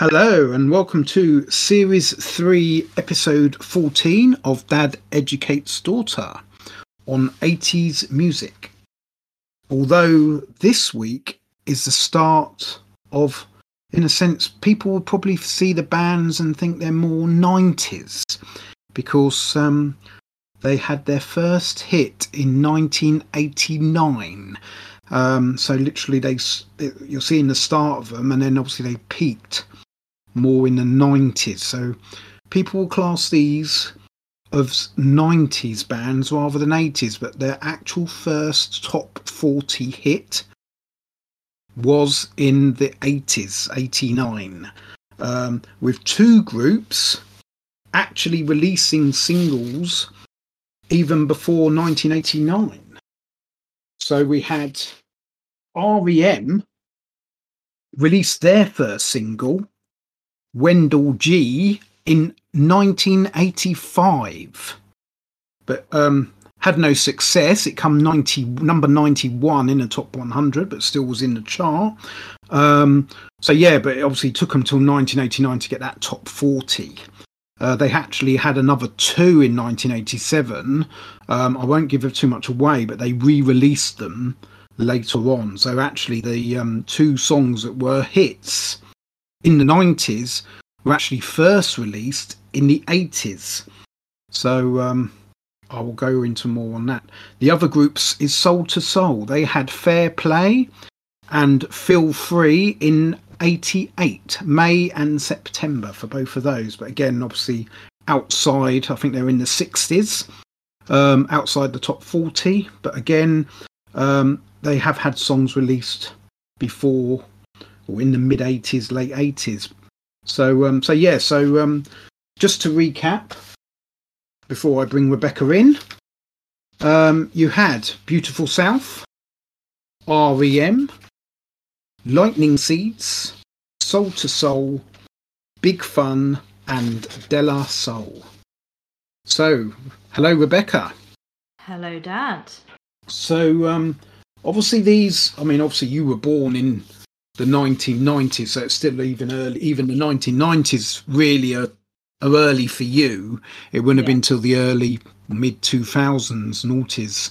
Hello, and welcome to Series 3, Episode 14 of Dad Educates Daughter on 80s music. Although this week is the start of, in a sense, people will probably see the bands and think they're more 90s because um, they had their first hit in 1989. Um, so literally, they you're seeing the start of them, and then obviously they peaked more in the 90s. So people will class these of 90s bands rather than 80s, but their actual first top 40 hit was in the 80s, 89, um, with two groups actually releasing singles even before 1989. So we had REM released their first single Wendell Gee in 1985, but um, had no success. It come 90 number 91 in the top 100, but still was in the chart. Um, so yeah, but it obviously took them till 1989 to get that top 40. Uh, they actually had another two in 1987. Um, I won't give it too much away, but they re-released them later on. So actually, the um, two songs that were hits in the 90s were actually first released in the 80s. So um, I will go into more on that. The other groups is Soul II Soul. They had Fair Play and Feel Free in 88, May and September for both of those. But again, obviously outside, I think they're in the 60s, um, outside the top 40. But again, um, they have had songs released before or in the mid 80s, late 80s. So, um, so yeah. So, um, just to recap, before I bring Rebecca in, um, you had Beautiful South, REM, Lightning Seeds, Soul II Soul, Big Fun, and De La Soul. So, hello, Rebecca. Hello, Dad. So, um, obviously, these. I mean, obviously, you were born in the 1990s, so it's still even early. Even the 1990s really are, are early for you. It wouldn't yeah. have been till the early mid 2000s, noughties,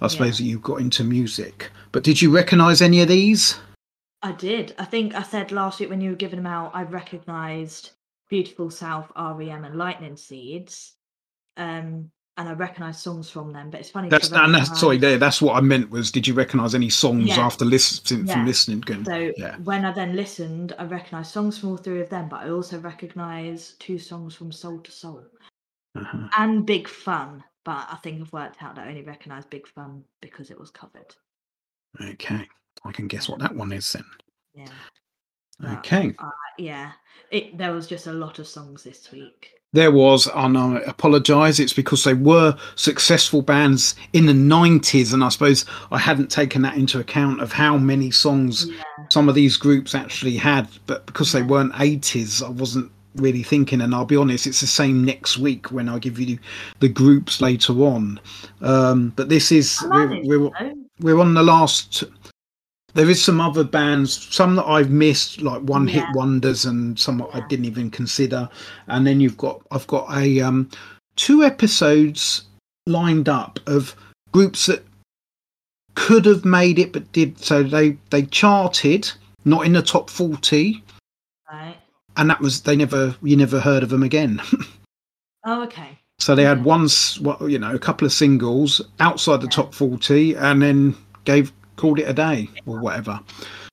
I suppose, yeah. that you got into music. But did you recognise any of these? I did. I think I said last week when you were giving them out, I recognised Beautiful South, REM, and Lightning Seeds. Um, and I recognise songs from them. But it's funny. That's and that's sorry, there. That's what I meant was, did you recognise any songs yeah. after listening yeah. from listening? Good. So yeah. when I then listened, I recognised songs from all three of them, but I also recognise two songs from Soul II Soul uh-huh. and Big Fun. But I think I've worked out that I only recognise Big Fun because it was covered. Okay, I can guess what that one is then. Yeah. okay. Uh, yeah, it there was just a lot of songs this week there was, and I apologise, it's because they were successful bands in the 90s, and I suppose I hadn't taken that into account of how many songs yeah. some of these groups actually had, but because they weren't 80s, I wasn't really thinking, and I'll be honest, it's the same next week when I give you the groups later on. Um, but this is, we're, we're, we're on the last there is some other bands, some that I've missed, like one hit wonders, and some yeah. I didn't even consider. And then you've got I've got a um, two episodes lined up of groups that could have made it but did so they they charted not in the top 40 right and that was they never you never heard of them again oh okay so they had once well, you know a couple of singles outside the yeah. top 40 and then gave called it a day or whatever.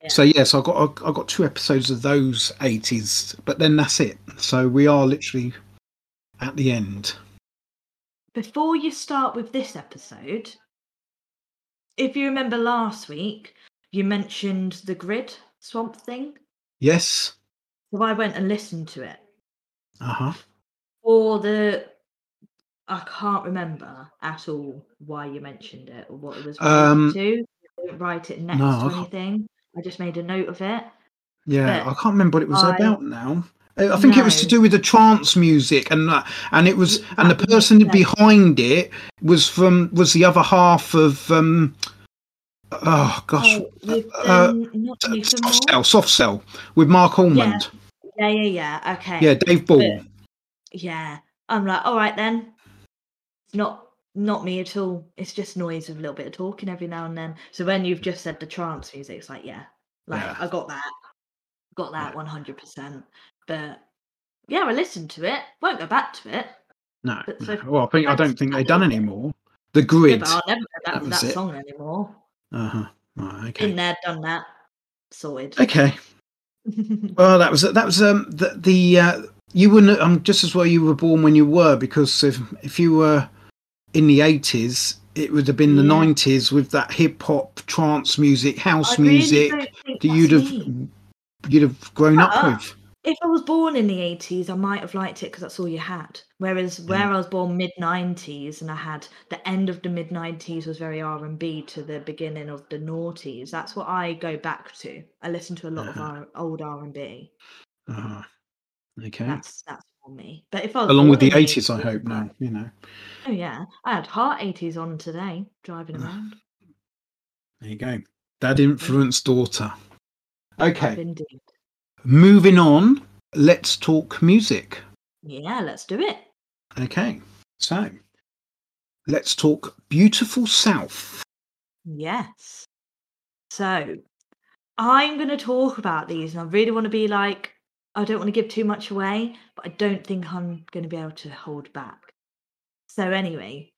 Yeah. So yes, I got I got two episodes of those eighties, but then that's it. So we are literally at the end. Before you start with this episode, if you remember last week, you mentioned the grid swamp thing. Yes. So I went and listened to it. Uh huh. Or the I can't remember at all why you mentioned it or what it was um, to didn't write it next no, to anything. I just made a note of it. Yeah, I can't remember what it was I, about now. I think no. it was to do with the trance music, and uh, and it was, and the person behind it was from was the other half of um, oh gosh, oh, with, uh, um, soft cell, soft cell with Marc Almond. Yeah. Yeah, yeah, yeah. Okay. Yeah, Dave Ball. But- yeah. I'm like, all right then. It's not not me at all. It's just noise with a little bit of talking every now and then. So when you've just said the trance music, it's like, yeah, like Yeah. I got that, got that one hundred percent. But yeah, I listened to it. Won't go back to it. No, But no. well, I think I don't think they've done anymore. The Yeah, grid. but I'll never go That back to that song anymore. Uh huh. Right, Been okay. there, done that, sorted. Okay. Well, that was that was um the the uh, you wouldn't um just as well you were born when you were because if if you were in the eighties it would have been the nineties with that hip hop trance music house really music that you'd have me. you'd have grown up Uh-uh. with. If I was born in the 80s, I might have liked it because that's all you had. Whereas where I was born mid 90s and I had the end of the mid 90s was very R&B to the beginning of the noughties. That's what I go back to. I listen to a lot Uh-huh. of our old R&B. Uh, okay. That's that's for me. But if I Along with the eighties, I hope. No, like, you know. Oh yeah, I had Heart 80s on today driving around. There you go. Dad influenced daughter. Okay. Indeed. Moving on. Let's talk music. Yeah, let's do it. Okay. So let's talk Beautiful South. Yes. So I'm going to talk about these, and I really want to be like, I don't want to give too much away, but I don't think I'm going to be able to hold back. So, anyway,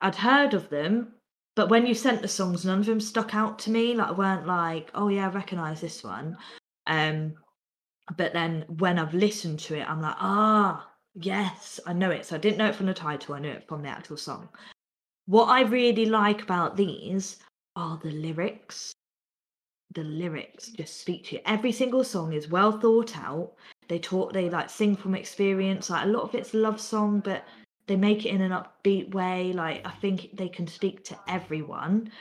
I'd heard of them, but when you sent the songs, none of them stuck out to me. Like, I weren't like, oh, yeah, I recognize this one. Um, but then when I've listened to it, I'm like, ah, yes, I know it. So I didn't know it from the title, I knew it from the actual song. What I really like about these are the lyrics. The lyrics just speak to you. Every single song is well thought out. They talk, they like sing from experience. Like a lot of it's love song, but they make it in an upbeat way. Like I think they can speak to everyone.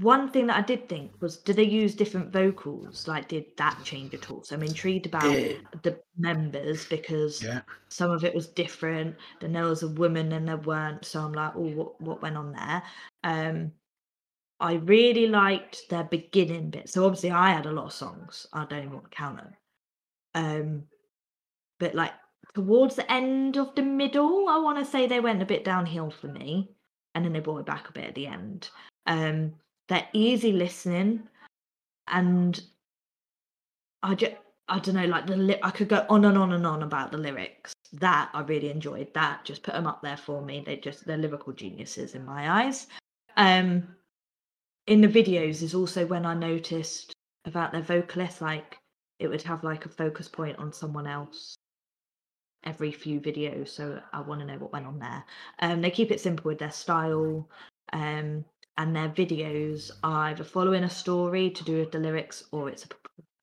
One thing that I did think was, did they use different vocals? Like, did that change at all? So I'm intrigued about Yeah. the members because Yeah. some of it was different. Then there was a woman and there weren't. So I'm like, oh, what, what went on there? Um, I really liked their beginning bit. So obviously I had a lot of songs. I don't even want to count them. Um, but like towards the end of the middle, I want to say they went a bit downhill for me, and then they brought it back a bit at the end. Um, they're easy listening, and I just I don't know, like the li- I could go on and on and on about the lyrics. That I really enjoyed. That just put them up there for me. They just they're lyrical geniuses in my eyes. Um, in the videos is also when I noticed about their vocalist, like it would have like a focus point on someone else every few videos. So I want to know what went on there. Um, they keep it simple with their style. Um, and their videos are either following a story to do with the lyrics or it's a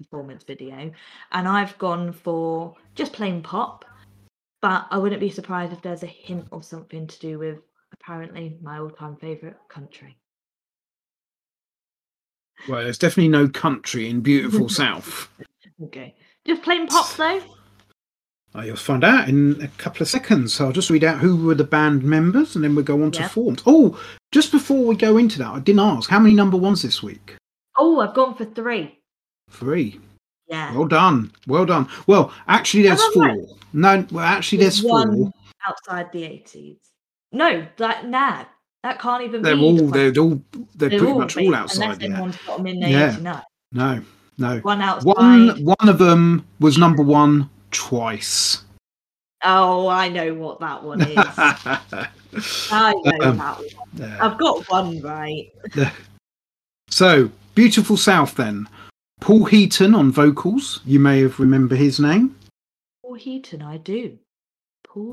performance video. And I've gone for just plain pop, but I wouldn't be surprised if there's a hint or something to do with apparently my all time favourite country. Well, there's definitely no country in Beautiful South. Okay. Just plain pop though? Uh, you'll find out in a couple of seconds. So I'll just read out who were the band members and then we'll go on to Yeah. forms. Oh, just before we go into that, I didn't ask how many number ones this week? Oh, I've gone for three. Three. Yeah. Well done. Well done. Well, actually, there's four. right? No, well, actually, there's one four. outside the 80s. No, that nah, that can't even be. They're be. all the they're all they're, They're pretty much big, all Unless outside. Yeah. got them in Yeah. 89. No, no. One outside. One one of them was number one twice. Oh, I know what that one is. I know Um, that one. Yeah. I've got one right. So, Beautiful South then. Paul Heaton on vocals. You may have remember his name. Paul Heaton, I do.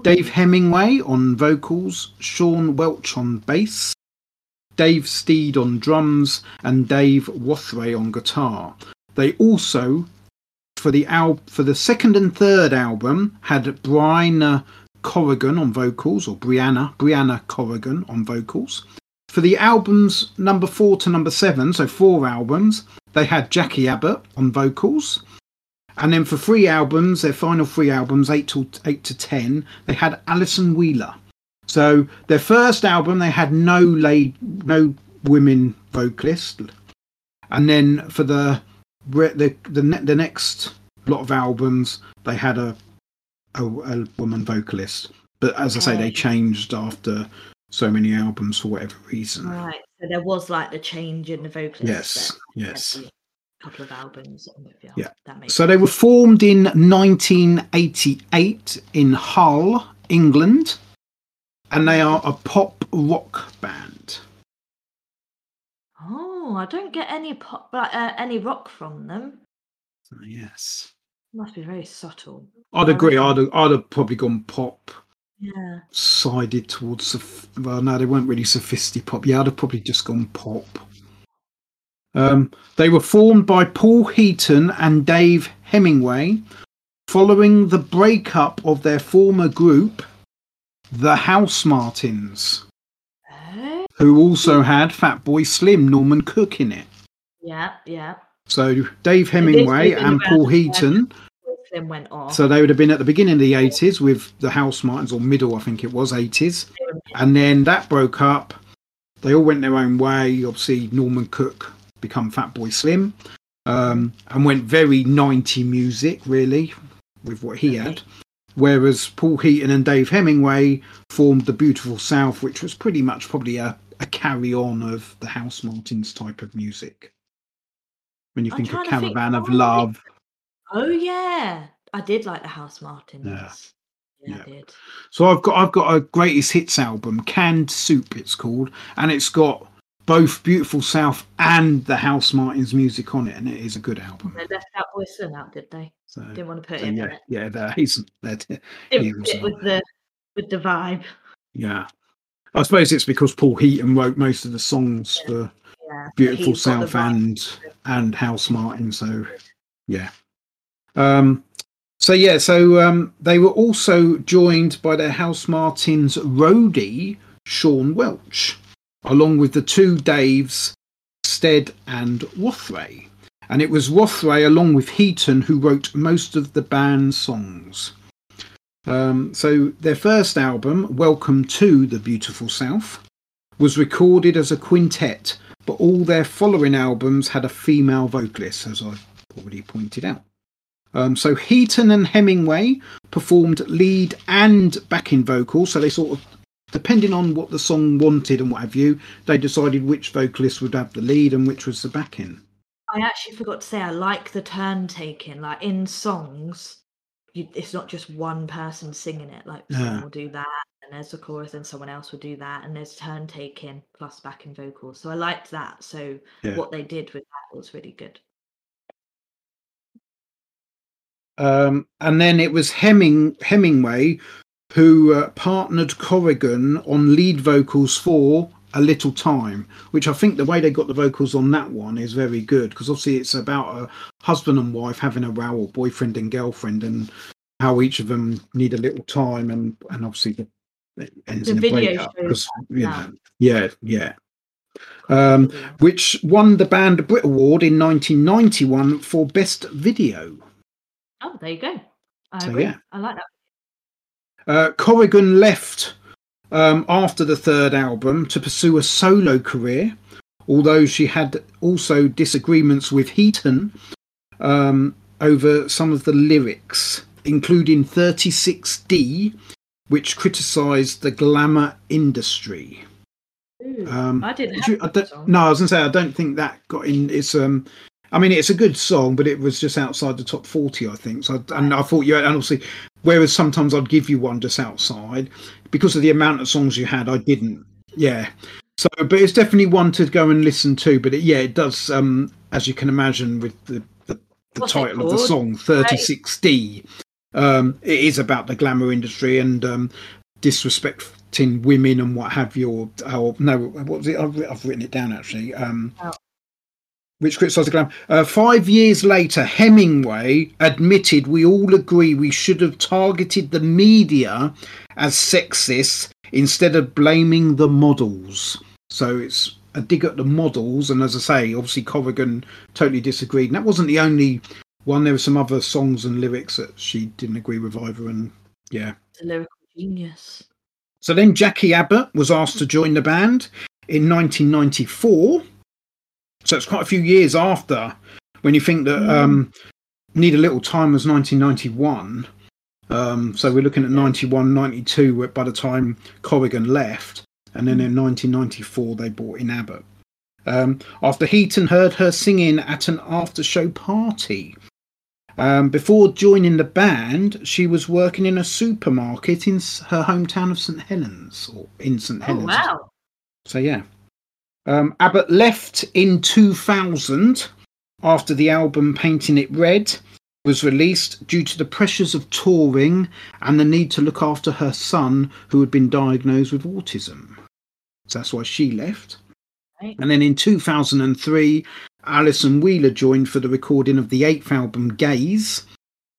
Dave Hemingway on vocals. Sean Welch on bass. Dave Steed on drums and Dave Rotheray on guitar. They also, for the al- for the second and third album, had Briana Corrigan on vocals, or Brianna Briana Corrigan on vocals. For the albums number four to number seven, so four albums, they had Jacqui Abbott on vocals. And then for three albums, their final three albums, eight to eight to ten, they had Alison Wheeler. So their first album, they had no laid, no women vocalist, and then for the the the, ne- the next lot of albums they had a a, a woman vocalist, but as I say, they changed after so many albums for whatever reason. Right. So there was like the change in the vocalist. Yes, yes. Couple of albums. Yeah. That makes So they were formed in 1988 in Hull, England, and they are a pop rock band. Oh, I don't get any pop, like, uh, any rock from them. Yes, Must be very subtle. I'd agree. I'd have, I'd have probably gone pop, Yeah. sided towards. Well, no, they weren't really sophisticated pop. Yeah, I'd have probably just gone pop. Um, they were formed by Paul Heaton and Dave Hemingway following the breakup of their former group, the Housemartins. Who also had Fatboy Slim, Norman Cook in it. Yeah. Yeah. So Dave Hemingway and Paul Heaton. Slim went off. So they would have been at the beginning of the 80s with the Housemartins, or middle, I think it was, 80s. And then that broke up. They all went their own way. Obviously, Norman Cook become Fat Boy Slim um, and went very 90 music, really, with what he had. Whereas Paul Heaton and Dave Hemingway formed the Beautiful South, which was pretty much probably a, a carry on of the Housemartins type of music. When you I'm think of to think, Caravan of oh, Love, Oh yeah, I did like the Housemartins. Yeah. Yeah, Yeah. I did. So I've got I've got a greatest hits album, Canned Soup it's called, and it's got both Beautiful South and the Housemartins music on it, and it is a good album. They left that Slim out, did they? So, Didn't want to put so him yeah, in it. yeah, there, he's there. Didn't was with the with the vibe. Yeah, I suppose it's because Paul Heaton wrote most of the songs Yeah. for Yeah. Beautiful he's got the South and and House Martin. So yeah. Um, so yeah, so um, they were also joined by their Housemartins roadie Sean Welch, along with the two Daves, Stead and Rotheray. And it was Rotheray, along with Heaton, who wrote most of the band's songs. Um, so their first album, Welcome to the Beautiful South, was recorded as a quintet, but all their following albums had a female vocalist, as I've already pointed out. Um, so Heaton and Hemingway performed lead and backing vocals, so they sort of, depending on what the song wanted and what have you, they decided which vocalist would have the lead and which was the backing. I actually forgot to say I like the turn taking. Like in songs, you, it's not just one person singing it. Like someone Yeah. will do that, and there's the chorus, and someone else will do that, and there's turn taking plus backing vocals. So I liked that. So Yeah. what they did with that was really good. Um, and then it was Heming Hemingway who uh, partnered Corrigan on lead vocals for A Little Time, which I think the way they got the vocals on that one is very good because obviously it's about a husband and wife having a row or boyfriend and girlfriend and how each of them need a little time and and obviously the, it ends The in a video breakup because you that. know yeah yeah um, which won the band Brit Award in 1991 for best video. Oh, there you go. I So, agree. yeah. I like that. Uh, Corrigan left um, after the third album to pursue a solo career, although she had also disagreements with Heaton um, over some of the lyrics, including 36D, which criticised the glamour industry. Ooh, Um, I didn't Did you- I no, I was gonna say I don't think that got in. It's um, I mean, it's a good song, but it was just outside the top forty, I think. So, and I thought you, and obviously, whereas sometimes I'd give you one just outside because of the amount of songs you had, I didn't. Yeah. So, but it's definitely one to go and listen to. But it, yeah, it does. Um, as you can imagine, with the the, the title of the song, thirty six D. Um, it is about the glamour industry and um, disrespecting women and what have you. Or, or no, what was it? I've, I've written it down actually. Um, Oh. Which criticised the glamour. Uh, five years later, Hemingway admitted we all agree we should have targeted the media as sexist instead of blaming the models. So it's a dig at the models, and as I say, obviously Corrigan totally disagreed. And that wasn't the only one. There were some other songs and lyrics that she didn't agree with either. And yeah, It's a lyrical genius. so then Jacqui Abbott was asked to join the band in 1994. So it's quite a few years after when you think that Mm. um, Need a Little Time was 1991. Um, so we're looking at 91, 92 by the time Corrigan left. And then in 1994, they brought in Abbott. Um, after Heaton heard her singing at an after show party. Um, before joining the band, she was working in a supermarket in her hometown of St Helens, or in St Helens. Oh wow. So yeah, um, Abbott left in 2000 after the album "Painting It Red" was released due to the pressures of touring and the need to look after her son, who had been diagnosed with autism. So that's why she left. Right. And then in 2003, Alison Wheeler joined for the recording of the eighth album, Gaze.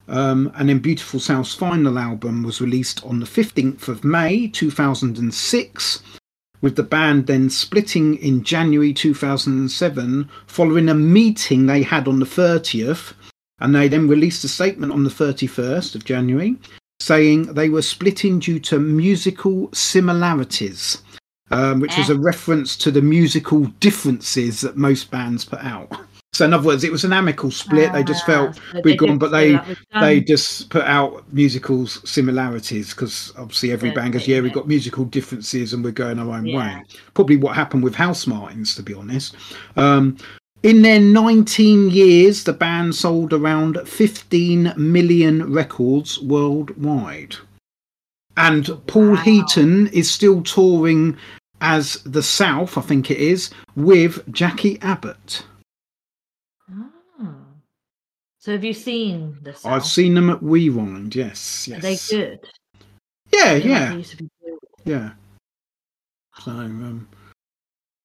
Um, and then Beautiful South's final album was released on the 15th of May 2006, with the band then splitting in January 2007 following a meeting they had on the 30th. And they then released a statement on the 31st of January saying they were splitting due to musical similarities um, which was Eh. a reference to the musical differences that most bands put out. So, in other words, it was an amicable split. they just Ah, felt so we'd gone, but they they just put out musical similarities because obviously every Yeah, band goes, yeah, yeah, we've got musical differences and we're going our own Yeah. way. Probably what happened with Housemartins, to be honest. Um, in their 19 years, the band sold around 15 million records worldwide. And Paul Wow. Heaton is still touring as the South, I think it is, with Jacqui Abbott. So have you seen the South? I've seen them at Rewind, yes. Are yes. they good? Yeah, feel like yeah. they used to be good. Yeah. So, um,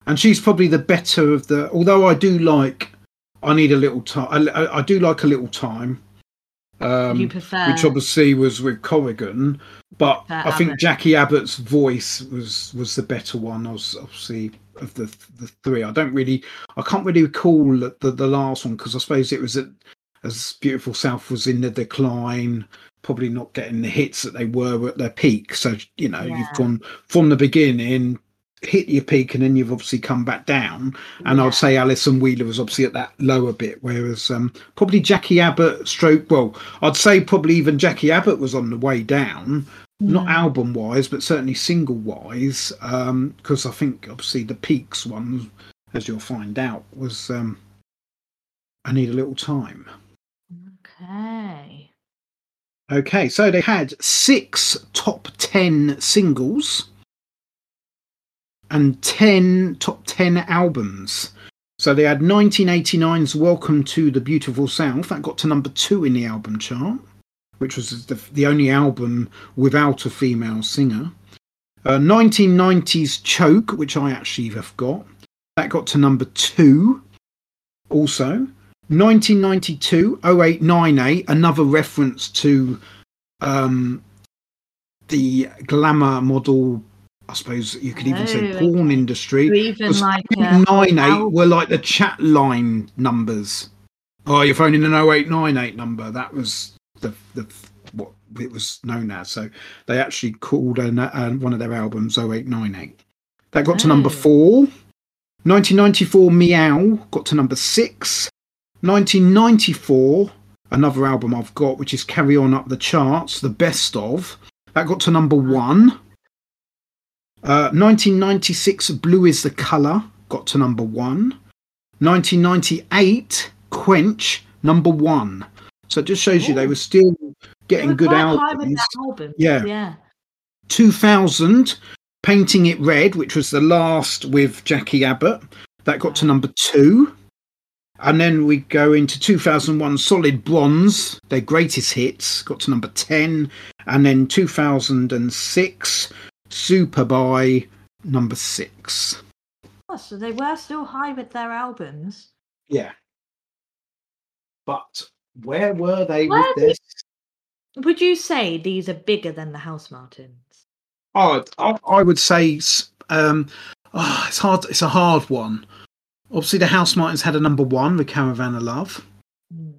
and she's probably the better of the. Although I do like, I need a little time. I, I, do like a little time. Um, you prefer which obviously was with Corrigan, but I think Abbott. Jacqui Abbott's voice was was the better one. I was obviously of the the three. I don't really, I can't really recall the the, the last one because I suppose it was at, as Beautiful South was in the decline, probably not getting the hits that they were at their peak. So you know, Yeah. you've gone from the beginning. Hit your peak and then you've obviously come back down. And Yeah. I'd say Alison Wheeler was obviously at that lower bit, whereas um, probably Jacqui Abbott stroke. Well, I'd say probably even Jacqui Abbott was on the way down, not Mm. album wise, but certainly single wise, because I think obviously the peaks one, as you'll find out, was um, I Need a Little Time. Okay. Okay, so they had six top 10 singles and 10 top 10 albums. So they had 1989's Welcome to the Beautiful South, that got to number two in the album chart, which was the, the only album without a female singer. Uh, 1990's Choke, which I actually have got, that got to number two also. 1992 0898 another reference to um the glamour model i suppose you could even say Oh, porn okay. industry even like uh, 98 al- were like the chat line numbers. Oh you're phoning an 0898 number. That was the the what it was known as. So they actually called an, uh, one of their albums 0898 that got to number Oh. four. 1994 Miaow got to number six 1994 another album i've got which is carry on up the charts the best of that got to number one. Uh, 1996 blue is the color got to number one. 1998 quench number one. So it just shows you they were still getting were good quite albums. their albums. Yeah. Yeah. 2000 painting it red which was the last with Jacqui abbott that got to number two and then we go into 2001 solid bronze their greatest hits got to number 10 and then 2006 Superbi number six Oh, so they were still high with their albums. yeah but where were they Where with this Would you say these are bigger than the Housemartins? Oh, I, I would say um, oh, it's hard. It's a hard one. Obviously, the Housemartins had a number one, the Caravan of Love. Hmm,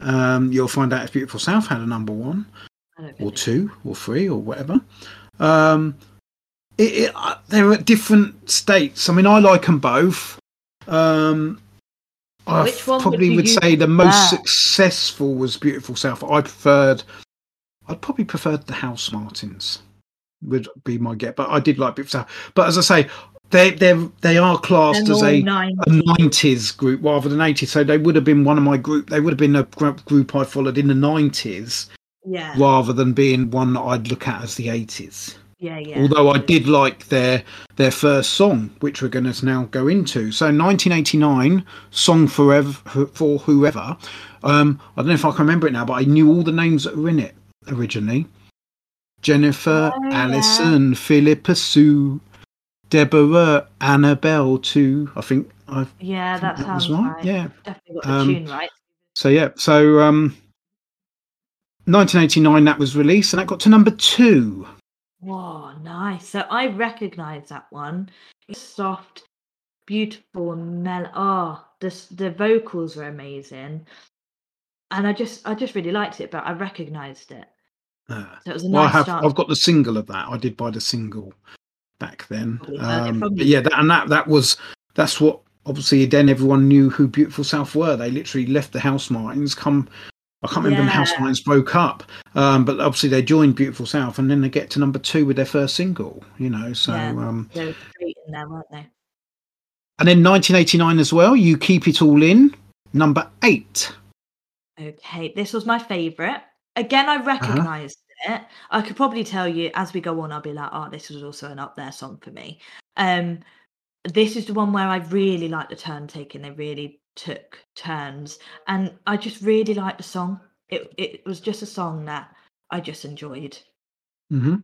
Um, you'll find out if Beautiful South had a number one, or two, or three, or whatever. Um, it, it, uh, they're at different states. I mean, I like them both. Um, I Which one would probably you would say the most prefer? successful was Beautiful South. I preferred, I'd probably preferred the Housemartins. Would be my get, but I did like Beautiful South. But as I say, they they they are classed as a nine. a nineties group rather than eighties. So they would have been one of my group. They would have been a gr- group I followed in the nineties Yeah, rather than being one that I'd look at as the eighties. yeah, yeah. Although I did like their their first song, which we're going to now go into. So 1989, "Song Forever for Whoever." Um, I don't know if I can remember it now, but I knew all the names that were in it originally. Jennifer, Oh. Alison, Philippa Sue, Deborah, Annabelle too. I think I yeah, that that sounds right. right. Yeah. Definitely got the Um, tune right. So yeah. So um, 1989 that was released, and that got to number two. Whoa, nice. So I recognise that one. It's soft, beautiful, mel. Oh, the the vocals were amazing, and I just I just really liked it. But I recognised it, Uh, so it was a Well, I have. start. I've got the single of that. I did buy the single back then. Probably heard it Um, but yeah, that, and that that was that's what obviously then everyone knew who Beautiful South were. They literally left the Housemartins. Come, I can't remember when the Housemartins broke up, um, but obviously they joined Beautiful South, and then they get to number two with their first single. You know, so Yeah. um, They were straight in there, weren't they? and then 1989 as well. You keep it all in number eight. Okay, this was my favourite. Again, Uh-huh. I recognised it. I could probably tell you as we go on. I'll be like, "Oh, this was also an up there song for me." Um, this is the one where I really like the turn taking. They really took turns, and I just really liked the song. It it was just a song that I just enjoyed. hmm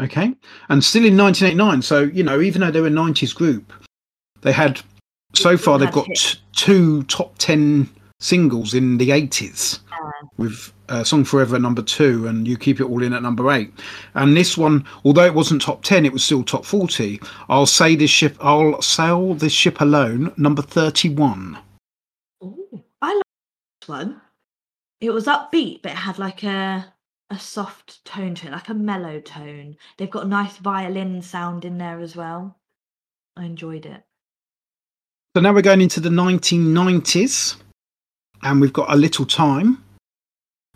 Okay, and still in 1989. So you know, even though they were a 90s group, they had so far they've got t- two top 10 singles in the 80s with uh, "Song Forever" at number two and "You Keep It All In" at number eight. And this one, although it wasn't top 10, it was still top 40. I'll say this ship. I'll sail this ship alone. Number 31. Ooh, I like this one. It was upbeat, but it had like a a soft tone to it, like a mellow tone. They've got a nice violin sound in there as well. I enjoyed it. So now we're going into the 1990s, and we've got a little time,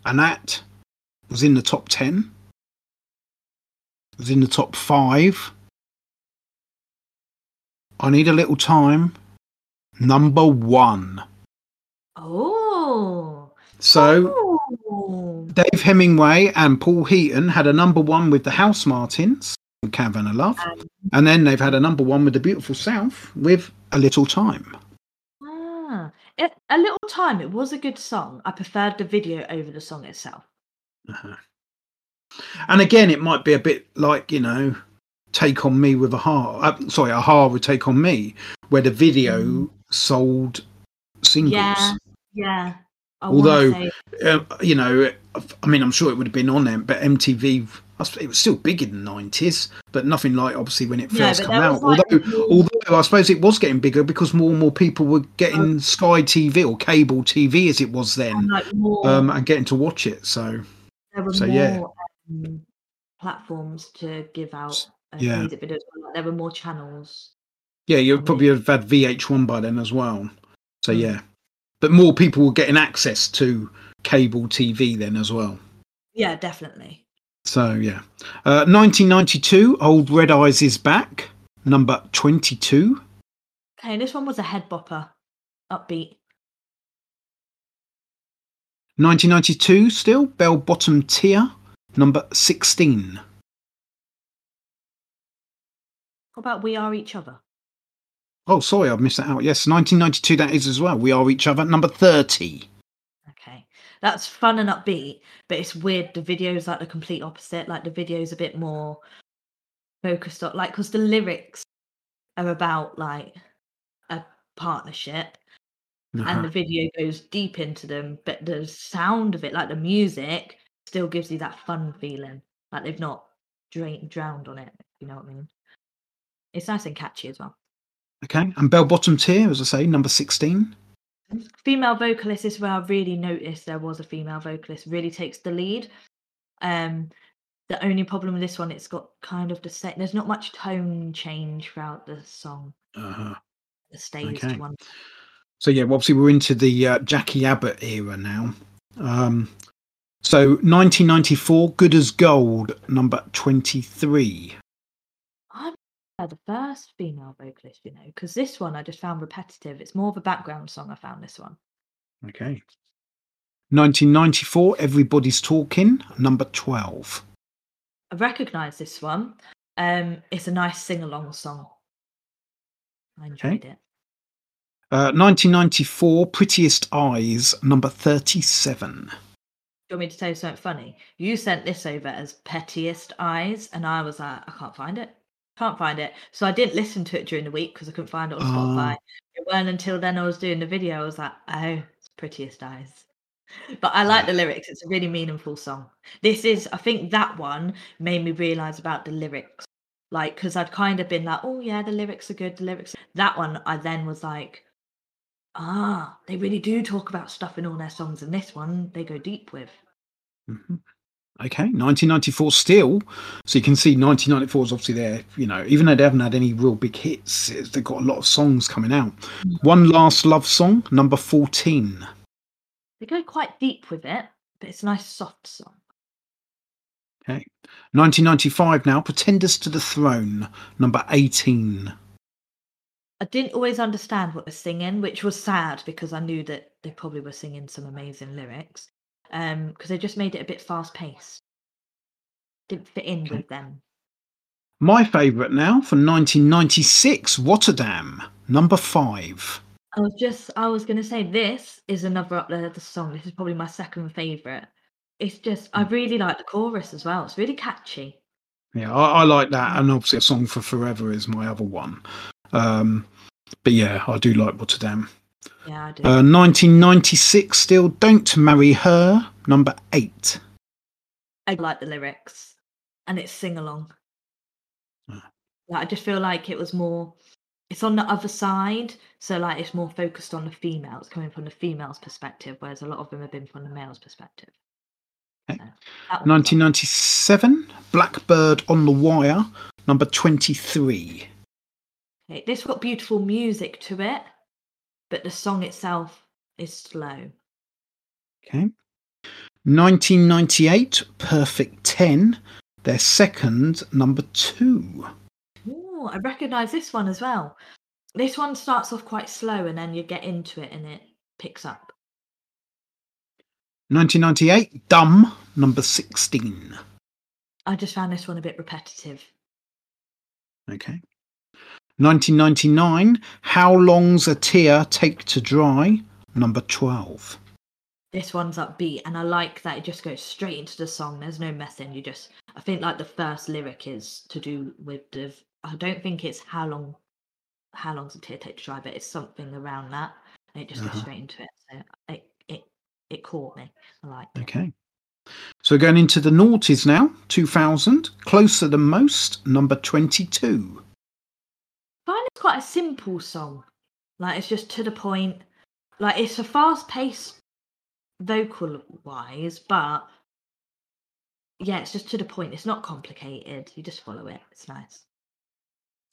and that was in the top 10. Was in the top five. I need a little time. Number one. Oh. So Oh. Dave Hemingway and Paul Heaton had a number one with the Housemartins, Caravan of Love, Um, and then they've had a number one with the Beautiful South with A Little Time. It, a little time. It was a good song. I preferred the video over the song itself. Uh-huh. And again, it might be a bit like you know, Take on Me with a-ha. Uh, sorry, a-ha would Take on Me, where the video Mm. sold singles. Yeah. Yeah. I Although, uh, you know, I mean, I'm sure it would have been on them, but MTV, it was still big in the 90s, but nothing like obviously when it first but came out. like, although, although I suppose it was getting bigger because more and more people were getting Sky TV or cable TV as it was and, then, like more um, and getting to watch it. So, there were So, more yeah. um, platforms to give out uh, Yeah. music videos. Like, there were more channels. yeah, you probably have had VH1 by then as well. So, Mm. yeah. But more people were getting access to cable TV then as well. Yeah, definitely. So yeah, uh, 1992, Old Red Eyes is back, number 22. Okay, this one was a head bopper, upbeat. 1992, still Bell Bottom Tear, number 16. What about We Are Each Other? Oh, sorry, I've missed that out. Yes, 1992, that is as well. We Are Each Other, number 30. That's fun and upbeat, but it's weird. The video's like the complete opposite. Like the video's a bit more focused on, like, because the lyrics are about like a partnership, Uh-huh. and the video goes deep into them, but the sound of it, like the music, still gives you that fun feeling. Like they've not drained drowned on it. if You know what I mean? It's nice and catchy as well. Okay, and Bell Bottom Tear, as I say, number 16. Female vocalist is where I really noticed there was a female vocalist. Really takes the lead. Um, the only problem with this one, it's got kind of the same. There's not much tone change throughout the song. Uh-huh. The staged Okay. one. So yeah, well, obviously we're into the uh, Jacqui Abbott era now. Um, so 1994, Good as Gold, number 23. I'm the first female vocalist, you know, because this one I just found repetitive. It's more of a background song. I found this one. Okay. 1994, Everybody's Talking, number 12. I recognise this one. Um, it's a nice sing along song. I enjoyed okay. it. Uh, 1994, Prettiest Eyes, number 37. Do you want me to tell you something funny? You sent this over as Pettiest Eyes, and I was like, I can't find it. Can't find it. So I didn't listen to it during the week because I couldn't find it on Spotify. Uh, it weren't until then I was doing the video, I was like, oh, it's Prettiest Eyes. But I like the lyrics. It's a really meaningful song. This is, I think that one made me realize about the lyrics. Like, because I'd kind of been like, oh, yeah, the lyrics are good. The lyrics. That one, I then was like, Ah, they really do talk about stuff in all their songs, and this one they go deep with. Mm-hmm. Okay, 1994 still. So you can see 1994 is obviously there, you know, even though they haven't had any real big hits, they've got a lot of songs coming out. Mm-hmm. One Last Love Song, number 14. They go quite deep with it, but it's a nice soft song. Okay. 1995 now, Pretenders to the Throne, number 18. I didn't always understand what they're singing, which was sad because I knew that they probably were singing some amazing lyrics. Um, because they just made it a bit fast paced. Didn't fit in okay. with them. My favourite now from 1996, Rotterdam, number five. I was just, I was going to say this is another up there, the song. This is probably my second favourite. It's just, I hmm. really like the chorus as well. It's really catchy. Yeah, I, I like that. And obviously, a song for forever is my other one. Um, but yeah, I do like Rotterdam. Yeah, Uh, 1996 still. Don't Marry Her, number eight. I like the lyrics and it's sing along. Like, I just feel like it was more, it's on the other side. So, like, it's more focused on the females, coming from the female's perspective, whereas a lot of them have been from the male's perspective. Okay. So, 1997, Blackbird on the Wire, number 23. Okay, this got beautiful music to it, but the song itself is slow. Okay. 1998, Perfect 10, their second number two. Oh, I recognise this one as well. This one starts off quite slow and then you get into it and it picks up. 1998, Dumb, number 16. I just found this one a bit repetitive. Okay. 1999, How Long's a Tear Take to Dry, number 12. This one's upbeat, and I like that it just goes straight into the song. There's no messing. You just, I think, like the first lyric is to do with the. I don't think it's how long, how long's a tear take to dry, but it's something around that. And it just uh-huh. goes straight into it. So it, it, it caught me. I like. Okay. So going into the noughties now, 2000, closer than most, number 22 find it's quite a simple song. Like it's just to the point. Like it's a fast paced vocal wise, but yeah, it's just to the point. It's not complicated. You just follow it. It's nice.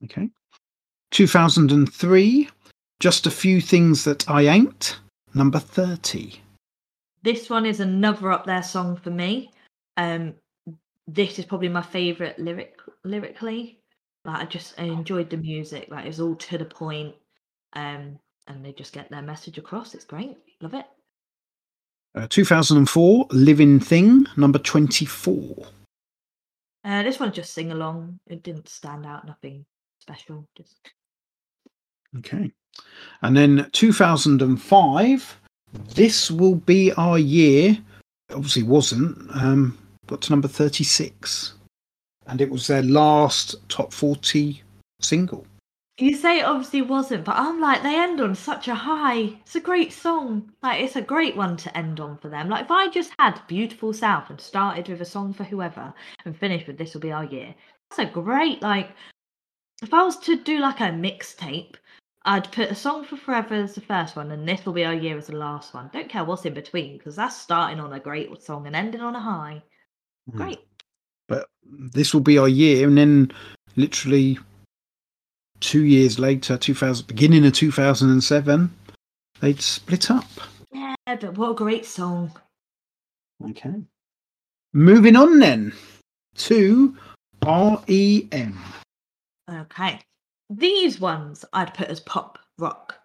Okay. 2003, Just a Few Things That I Ain't, number 30. This one is another up there song for me. Um, this is probably my favourite lyric lyrically. Like I just I enjoyed the music. Like it was all to the point, um, and they just get their message across. It's great. Love it. Uh, 2004, Living Thing, number 24. Uh, this one just sing along. It didn't stand out. Nothing special. Just okay. And then 2005, this will be our year. Obviously, wasn't. Um, got to number 36 and it was their last top 40 single. You say it obviously wasn't, but I'm like, they end on such a high. It's a great song. Like, it's a great one to end on for them. Like, if I just had Beautiful South and started with a song for whoever and finished with This Will Be Our Year, that's a great, like, if I was to do like a mixtape, I'd put a song for Forever as the first one and This Will Be Our Year as the last one. Don't care what's in between because that's starting on a great song and ending on a high. Hmm. Great. But this will be our year, and then literally two years later, 2000, beginning of 2007, they'd split up. Yeah, but what a great song. Okay. Moving on then to REM. Okay. These ones I'd put as pop rock.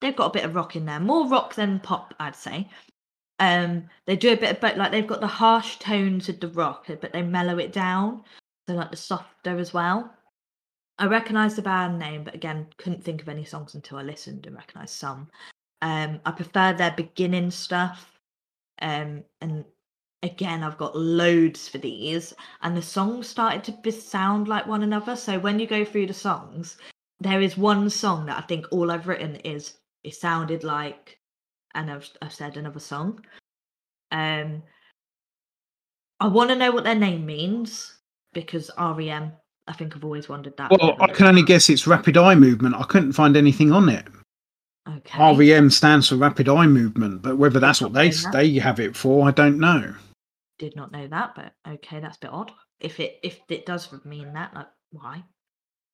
They've got a bit of rock in there, more rock than pop, I'd say. Um, they do a bit of both, like they've got the harsh tones of the rock, but they mellow it down, so like the softer as well. I recognise the band name, but again, couldn't think of any songs until I listened and recognised some. Um, I prefer their beginning stuff, um, and again, I've got loads for these, and the songs started to be- sound like one another. So when you go through the songs, there is one song that I think all I've written is it sounded like, and I've, I've said another song. Um, I want to know what their name means because REM. I think I've always wondered that. Well, I can only guess it's rapid eye movement. I couldn't find anything on it. Okay. REM stands for rapid eye movement, but whether that's what they know they have it for, I don't know. Did not know that, but okay, that's a bit odd. If it if it does mean that, like why?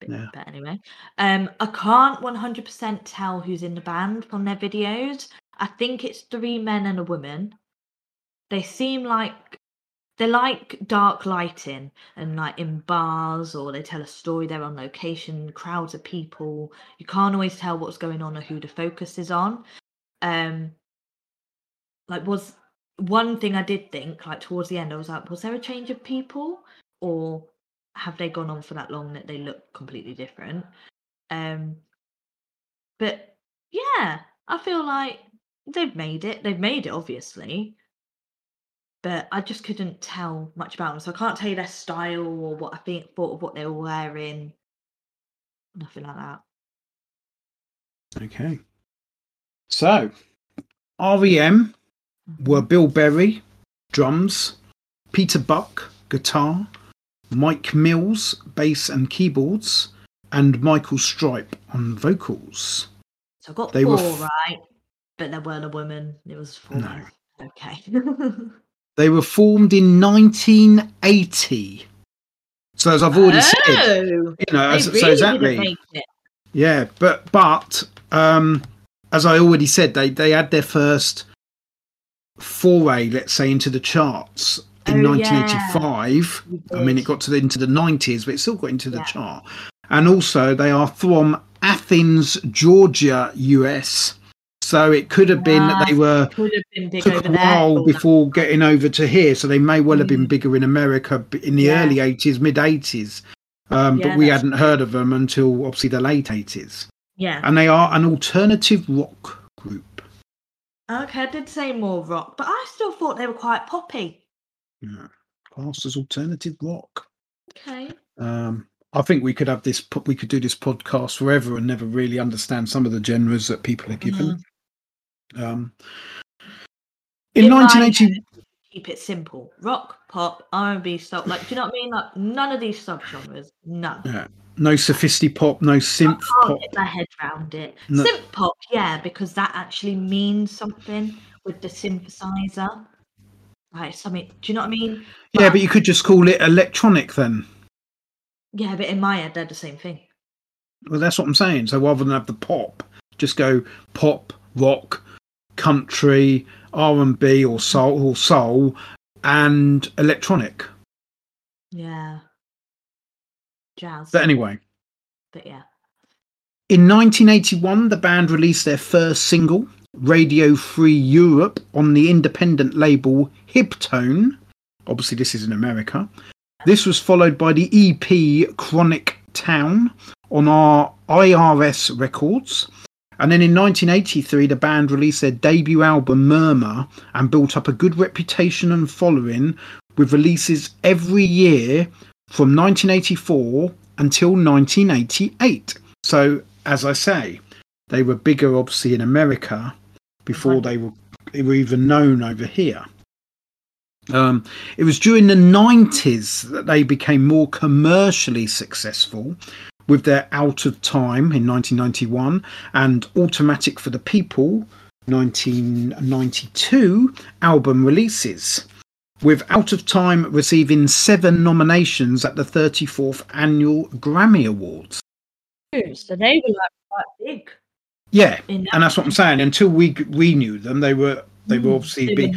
Bit, Yeah. But anyway, um, I can't one hundred percent tell who's in the band from their videos. I think it's three men and a woman. They seem like they're like dark lighting and like in bars or they tell a story they're on location crowds of people. You can't always tell what's going on or who the focus is on. Um like was one thing i did think like towards the end i was like was there a change of people? Or have they gone on for that long that they look completely different? Um but yeah i feel like they've made it they've made it obviously but I just couldn't tell much about them. So I can't tell you their style or what I think thought of what they were wearing. Nothing like that. Okay. So, REM were mm-hmm. Bill Berry, drums, Peter Buck, guitar, Mike Mills, bass and keyboards, and Michael Stipe on vocals. So I got They four were f- right, but there weren't a woman. It was four. No. men. Okay. They were formed in 1980. So, as I've already said, oh, you know, as, really so exactly. didn't make it. Yeah, but but um, as I already said, they they had their first foray, let's say, into the charts in Oh, 1985. You I mean, it got to the, into the 90s, but it still got into the Yeah. chart. And also, they are from Athens, Georgia, US. So it could have been that they were Could have been took a while that. before getting over to here. So they may well have been Mm. bigger in America in the Yeah. early 80s, mid 80s. Um, Yeah, but we hadn't heard of them until obviously the late 80s Yeah. and they are an alternative rock group. Okay, I did say more rock, but I still thought they were quite poppy. Yeah. Classed as alternative rock. Okay. Um, I think we could have this. We could do this podcast forever and never really understand some of the genres that people are given. Um, in In 1980, keep it simple. Rock, pop, R&B stuff. Like, do you know what I mean? Like, none of these subgenres. None. yeah, no sophisti-pop, no synth I Can't pop. get my head around it. No. Synth pop, yeah, because that actually means something with the synthesizer. Like something. Do you know what I mean? Yeah, but you could just call it electronic then. Yeah, but in my head, they're the same thing. Well, that's what I'm saying. So rather than have the pop, just go pop, rock, country, R and B, or soul, or soul, and electronic. Yeah. Jazz. But anyway, but yeah. in 1981, the band released their first single, "Radio Free Europe," on the independent label Hib-Tone. Obviously, this is in America. This was followed by the EP "Chronic Town" on our IRS Records. And then in 1983, the band released their debut album Murmur and built up a good reputation and following with releases every year from 1984 until 1988. So, as I say, they were bigger obviously in America before they were, they were even known over here. Um, it was during the 90s that they became more commercially successful with their Out of Time in 1991 and Automatic for the People 1992 album releases. With Out of Time receiving seven nominations at the 34th Annual Grammy Awards. So they were like quite big. Yeah, In and that's what I'm saying. Until we we knew them, they were they were Mm, obviously big.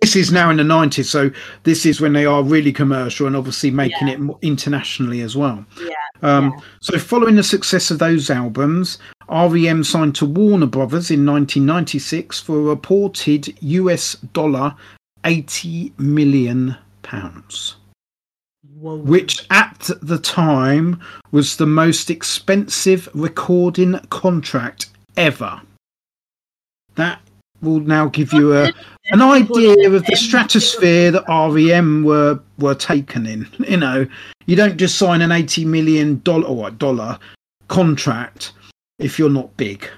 This is now in the 90s, so this is when they are really commercial and obviously making Yeah. it internationally as well. Yeah, Um, yeah. So, following the success of those albums, REM signed to Warner Brothers in 1996 for a reported US dollar 80 million pounds, which at the time was the most expensive recording contract ever. That will now give you a an idea of the stratosphere that REM were were taken in. You know, you don't just sign an eighty million dollar or dollar contract if you're not big.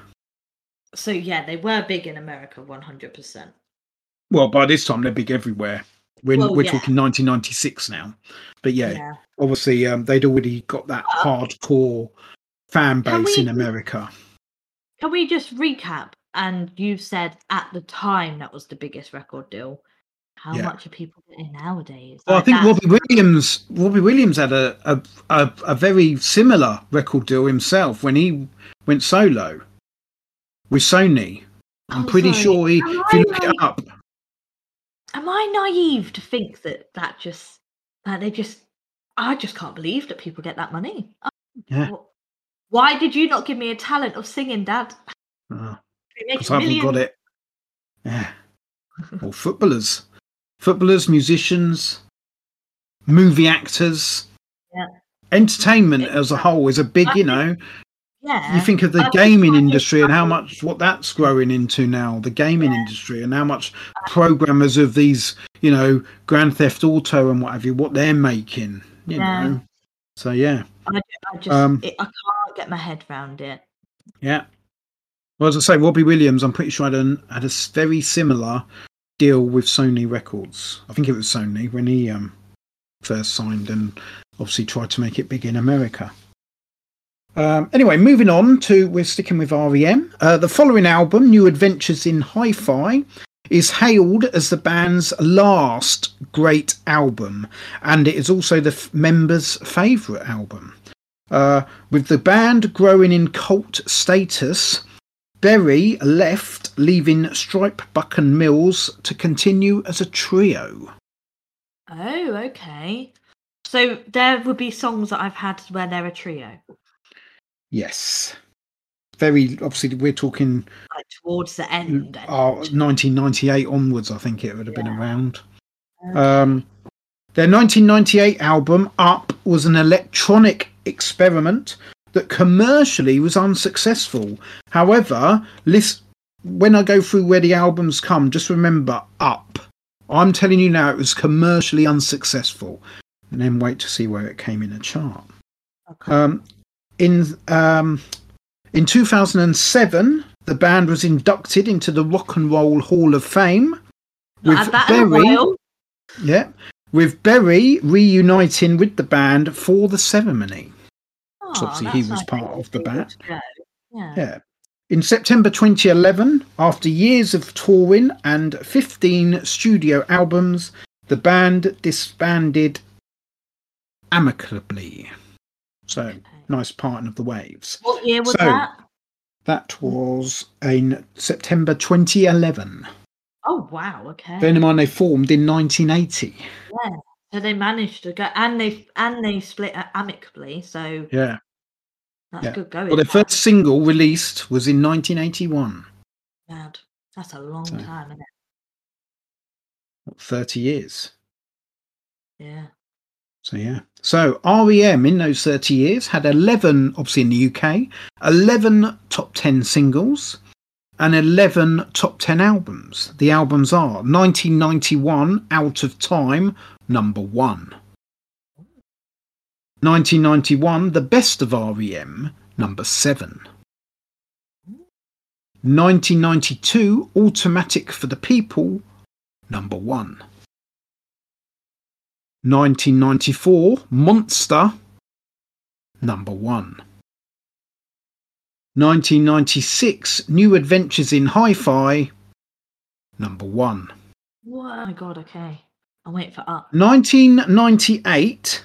So yeah, they were big in America, one hundred percent. Well, by this time they're big everywhere. We're, Well, we're yeah. talking 1996 now, but yeah, Yeah. obviously um, they'd already got that hardcore fan base we- in America. Can we just recap? And you said at the time that was the biggest record deal. How Yeah. much are people getting nowadays? Well, I think Robbie Williams. Robbie Williams had a, a a a very similar record deal himself when he went solo with Sony. I'm Oh, pretty sorry. sure he. Am If you look it up, Am I naive to think that that just that they just? I just can't believe that people get that money. Yeah. wh- Why did you not give me a talent of singing, Dad? Ah. Because I haven't got it. Yeah. Or footballers, footballers, musicians, movie actors. Yeah. Entertainment as a whole is a big, I you think- know. Yeah. You think of the I gaming industry and how much what that's growing into now, the gaming industry and how much programmers of these, you know, Grand Theft Auto and what have you, what they're making, you Yeah. know. So yeah, I, I just Um, it, I can't get my head around it. yeah. Well, as I say, Robbie Williams, I'm pretty sure had, an, had a very similar deal with Sony Records. I think it was Sony when he um, first signed and obviously tried to make it big in America. Um, anyway, moving on to we're sticking with REM. Uh, the following album, New Adventures in Hi-Fi, is hailed as the band's last great album, and it is also the f- members' favourite album. Uh, with the band growing in cult status, Berry left, leaving Stipe, Buck and Mills to continue as a trio. Oh, okay. So there would be songs that I've had where they're a trio, Yes. Very obviously, we're talking like towards the end. uh, 1998 onwards, I think it would have been around. Okay. Um, their 1998 album Up was an electronic experiment that commercially was unsuccessful. However, list, when I go through where the albums come, just remember Up. I'm telling you now, it was commercially unsuccessful. And then wait to see where it came in a chart. Okay. Um, in um, in 2007, the band was inducted into the Rock and Roll Hall of Fame with had that in a Berry. Yeah, with Berry reuniting with the band for the ceremony. So Oh, ah, obviously he was part of the band. Yeah. Yeah. In September 2011, after years of touring and 15 studio albums, the band disbanded amicably. So, Okay. nice parting of the waves. What year was So- that? That was in September 2011. Oh wow. Okay. Bear in mind they formed in 1980. yeah. So they managed to go, and they and they split amicably. So Yeah. that's Yeah. good going. Well, their first single released was in 1981. Mad. That's a long So- time, isn't it? 30 years. Yeah. So yeah. So REM in those 30 years had 11, obviously in the UK, 11 top 10 singles and 11 top 10 albums. The albums are 1991 Out of Time, number one. 1991 The Best of REM, number seven. 1992 Automatic for the People, number one. 1994 Monster number 1 1996 New Adventures in Hi-Fi number 1 What? Oh my god. Okay. I'm waiting for up. 1998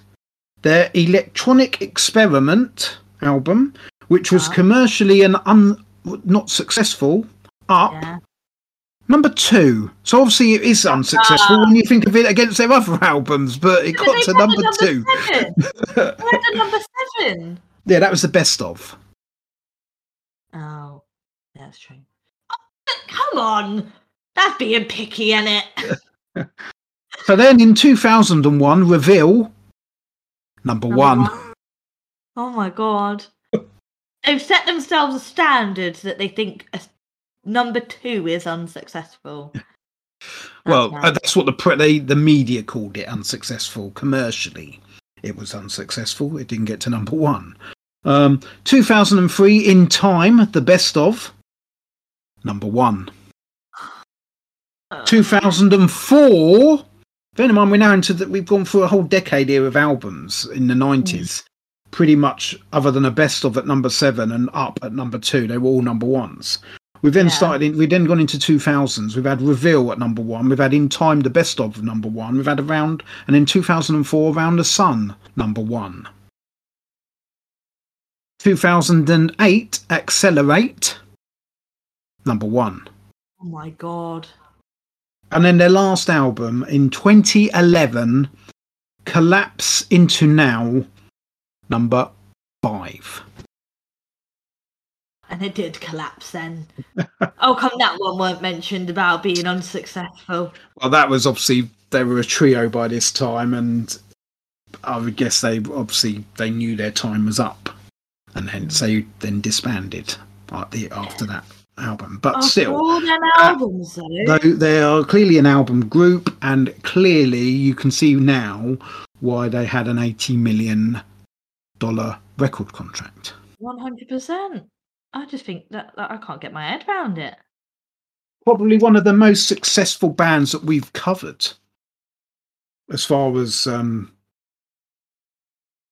their Electronic Experiment album which was commercially and un- not successful. Up. Yeah. Number two. So obviously it is unsuccessful ah. when you think of it against their other albums, but it got to number, number two. seven. A number seven. yeah, that was the best of. Oh, that's true. Oh, come on. That's being picky, isn't it? So then in 2001, Reveal, number, Number one. one. Oh my god. They've set themselves a standard that they think a number two is unsuccessful. Well, That's uh, that's what the pre- they, the media called it unsuccessful commercially. It was unsuccessful. It didn't get to number one. Um, 2003, In Time, the best of, number one. Uh, 2004. Bear in mind, we're now into that. We've gone through a whole decade here of albums in the mm. 90s. Pretty much, other than a best of at number seven and up at number two, they were all number ones. We've then Yeah. started. In, we've then gone into 2000s. We've had Reveal at number one. We've had In Time, the best of number one. We've had Around, and in 2004, Around the Sun, number one. 2008, Accelerate, number one. Oh my god. And then their last album in 2011, Collapse into Now, number five. And it did collapse then. oh, come that one weren't mentioned about being unsuccessful. Well, that was obviously they were a trio by this time, and I would guess they obviously they knew their time was up, and hence mm. they then disbanded uh, after that album. But After still, all them albums, though. though they are clearly an album group, and clearly you can see now why they had an eighty million dollar record contract. One hundred percent. I just think that, that I can't get my head around it. Probably one of the most successful bands that we've covered, as far as um,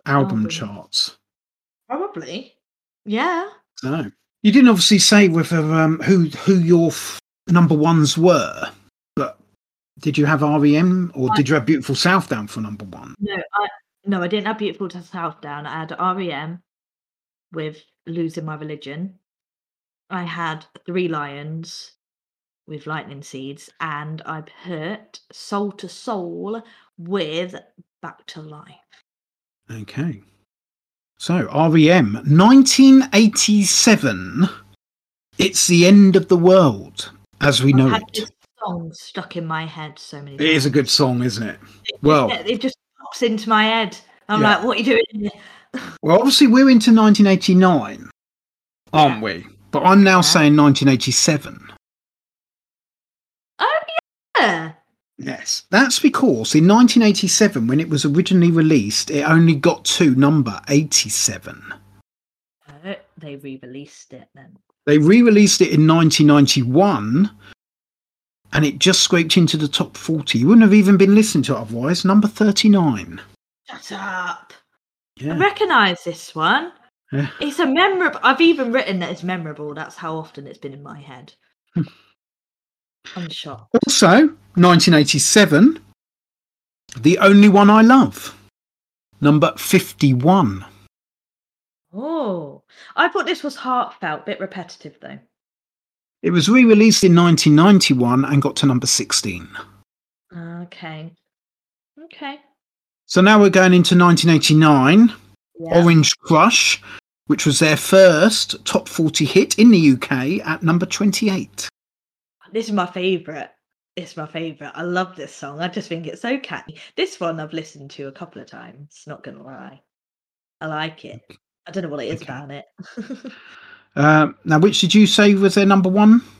album Album. charts. Probably. Yeah. So you didn't obviously say whether um, who who your f- number ones were, but did you have REM or I- did you have Beautiful South down for number one? No, I no, I didn't have Beautiful South down. I had REM with Losing My Religion. I had Three Lions with Lightning Seeds, and I put Soul II Soul with Back to Life. Okay. So REM, 1987. It's the end of the world as we know it. this song stuck in my head so many It times. is a good song, isn't it? It- well- it, it just pops into my head. I'm Yeah. like, what are you doing? here?" Well, obviously we're into 1989, aren't we? But I'm now Yeah. saying 1987. Oh yeah. Yes, that's because in 1987, when it was originally released, it only got to number 87. Oh, they re-released it then. They re released it in 1991 and it just scraped into the top 40. You wouldn't have even been listening to it otherwise. Number 39. Shut up. I recognise this one. Yeah. It's a memorable. I've even written that it's memorable. That's how often it's been in my head. I'm shocked. Also, 1987, The Only One I Love. Number 51. Oh, I thought this was heartfelt, bit repetitive though. It was re released in 1991 and got to number 16. Okay. Okay. So now we're going into 1989. Yeah. Orange Crush, which was their first top 40 hit in the UK at number 28. This is my favourite. It's my favourite. I love this song. I just think it's so catchy. This one I've listened to a couple of times, not gonna lie. I like it. I don't know what it is Okay. about it. Uh, now, which did you say was their number one?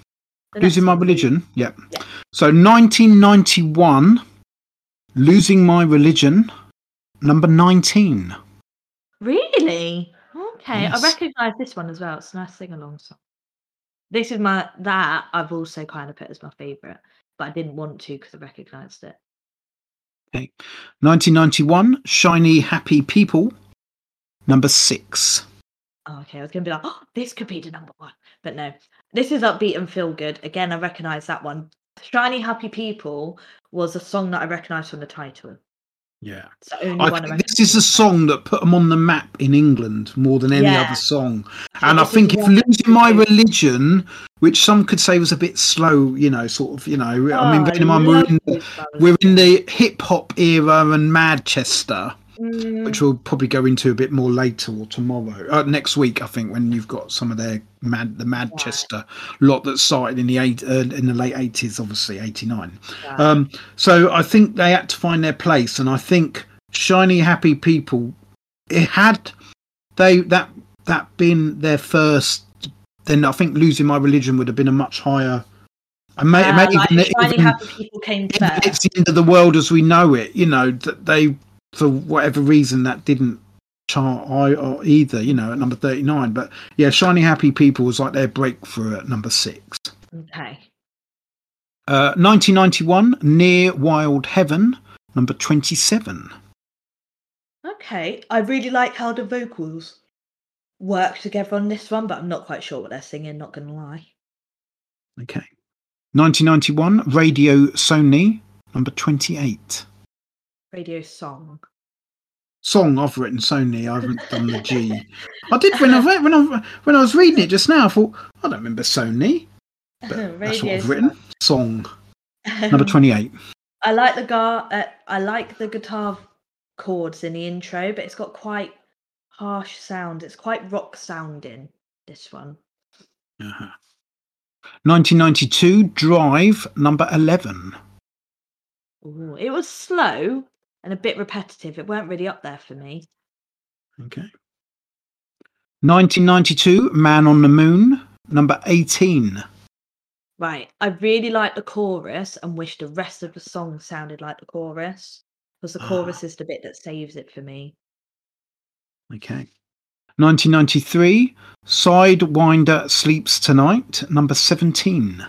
The Losing My Religion. Yep. Yeah. So 1991, Losing My Religion, number 19. Really? Okay, Yes. I recognise this one as well. It's a nice sing along song. This is my that I've also kind of put as my favourite, but I didn't want to because I recognised it. Okay. 1991, Shiny Happy People, number six. Oh, okay, I was gonna be like, oh, this could be the number one, but no. This is upbeat and feel good. Again, I recognise that one. Shiny Happy People was a song that I recognised from the title. Yeah. It's the only I think this is a song that put them on the map in England more than any Yeah. other song. And I think if losing my religion, which some could say was a bit slow, you know, sort of, you know, I mean, Oh, bearing in mind we're in, we're in the hip hop era and Manchester, Mm, which we'll probably go into a bit more later or tomorrow, uh, next week, I think, when you've got some of their mad, the Manchester lot that started in the eight, uh, in the late eighties, obviously eighty nine. yeah. Um, so I think they had to find their place, and I think shiny happy people. It had they that that been their first, then I think losing my religion would have been a much higher. I may, Uh, may like even, Shiny even- Happy People came even it's the end of the world as we know it. You know that they, for whatever reason, that didn't chart I or either. You know, at number thirty nine. But yeah, shiny happy people was like their breakthrough at number six. Okay. Uh, 1991, Near Wild Heaven, number 27. Okay. I really like how the vocals work together on this one, but I'm not quite sure what they're singing, not gonna lie. Okay. 1991, Radio Sony, number 28. Radio song. Song I've written Sony, I haven't done the G. I did when I read- when I when I was reading it just now. I thought I don't remember Sony. But that's what I've written. Song number 28. I like the gar- uh, I like the guitar chords in the intro, but it's got quite harsh sound. It's quite rock sounding. This one. Uh-huh. 1992, Drive, number 11. Ooh, it was slow and a bit repetitive. It weren't really up there for me. Okay. 1992, Man on the Moon, number 18. Right. I really like the chorus and wish the rest of the song sounded like the chorus. Because the Ah. chorus is the bit that saves it for me. Okay. 1993, Sidewinder Sleeps Tonight, number 17.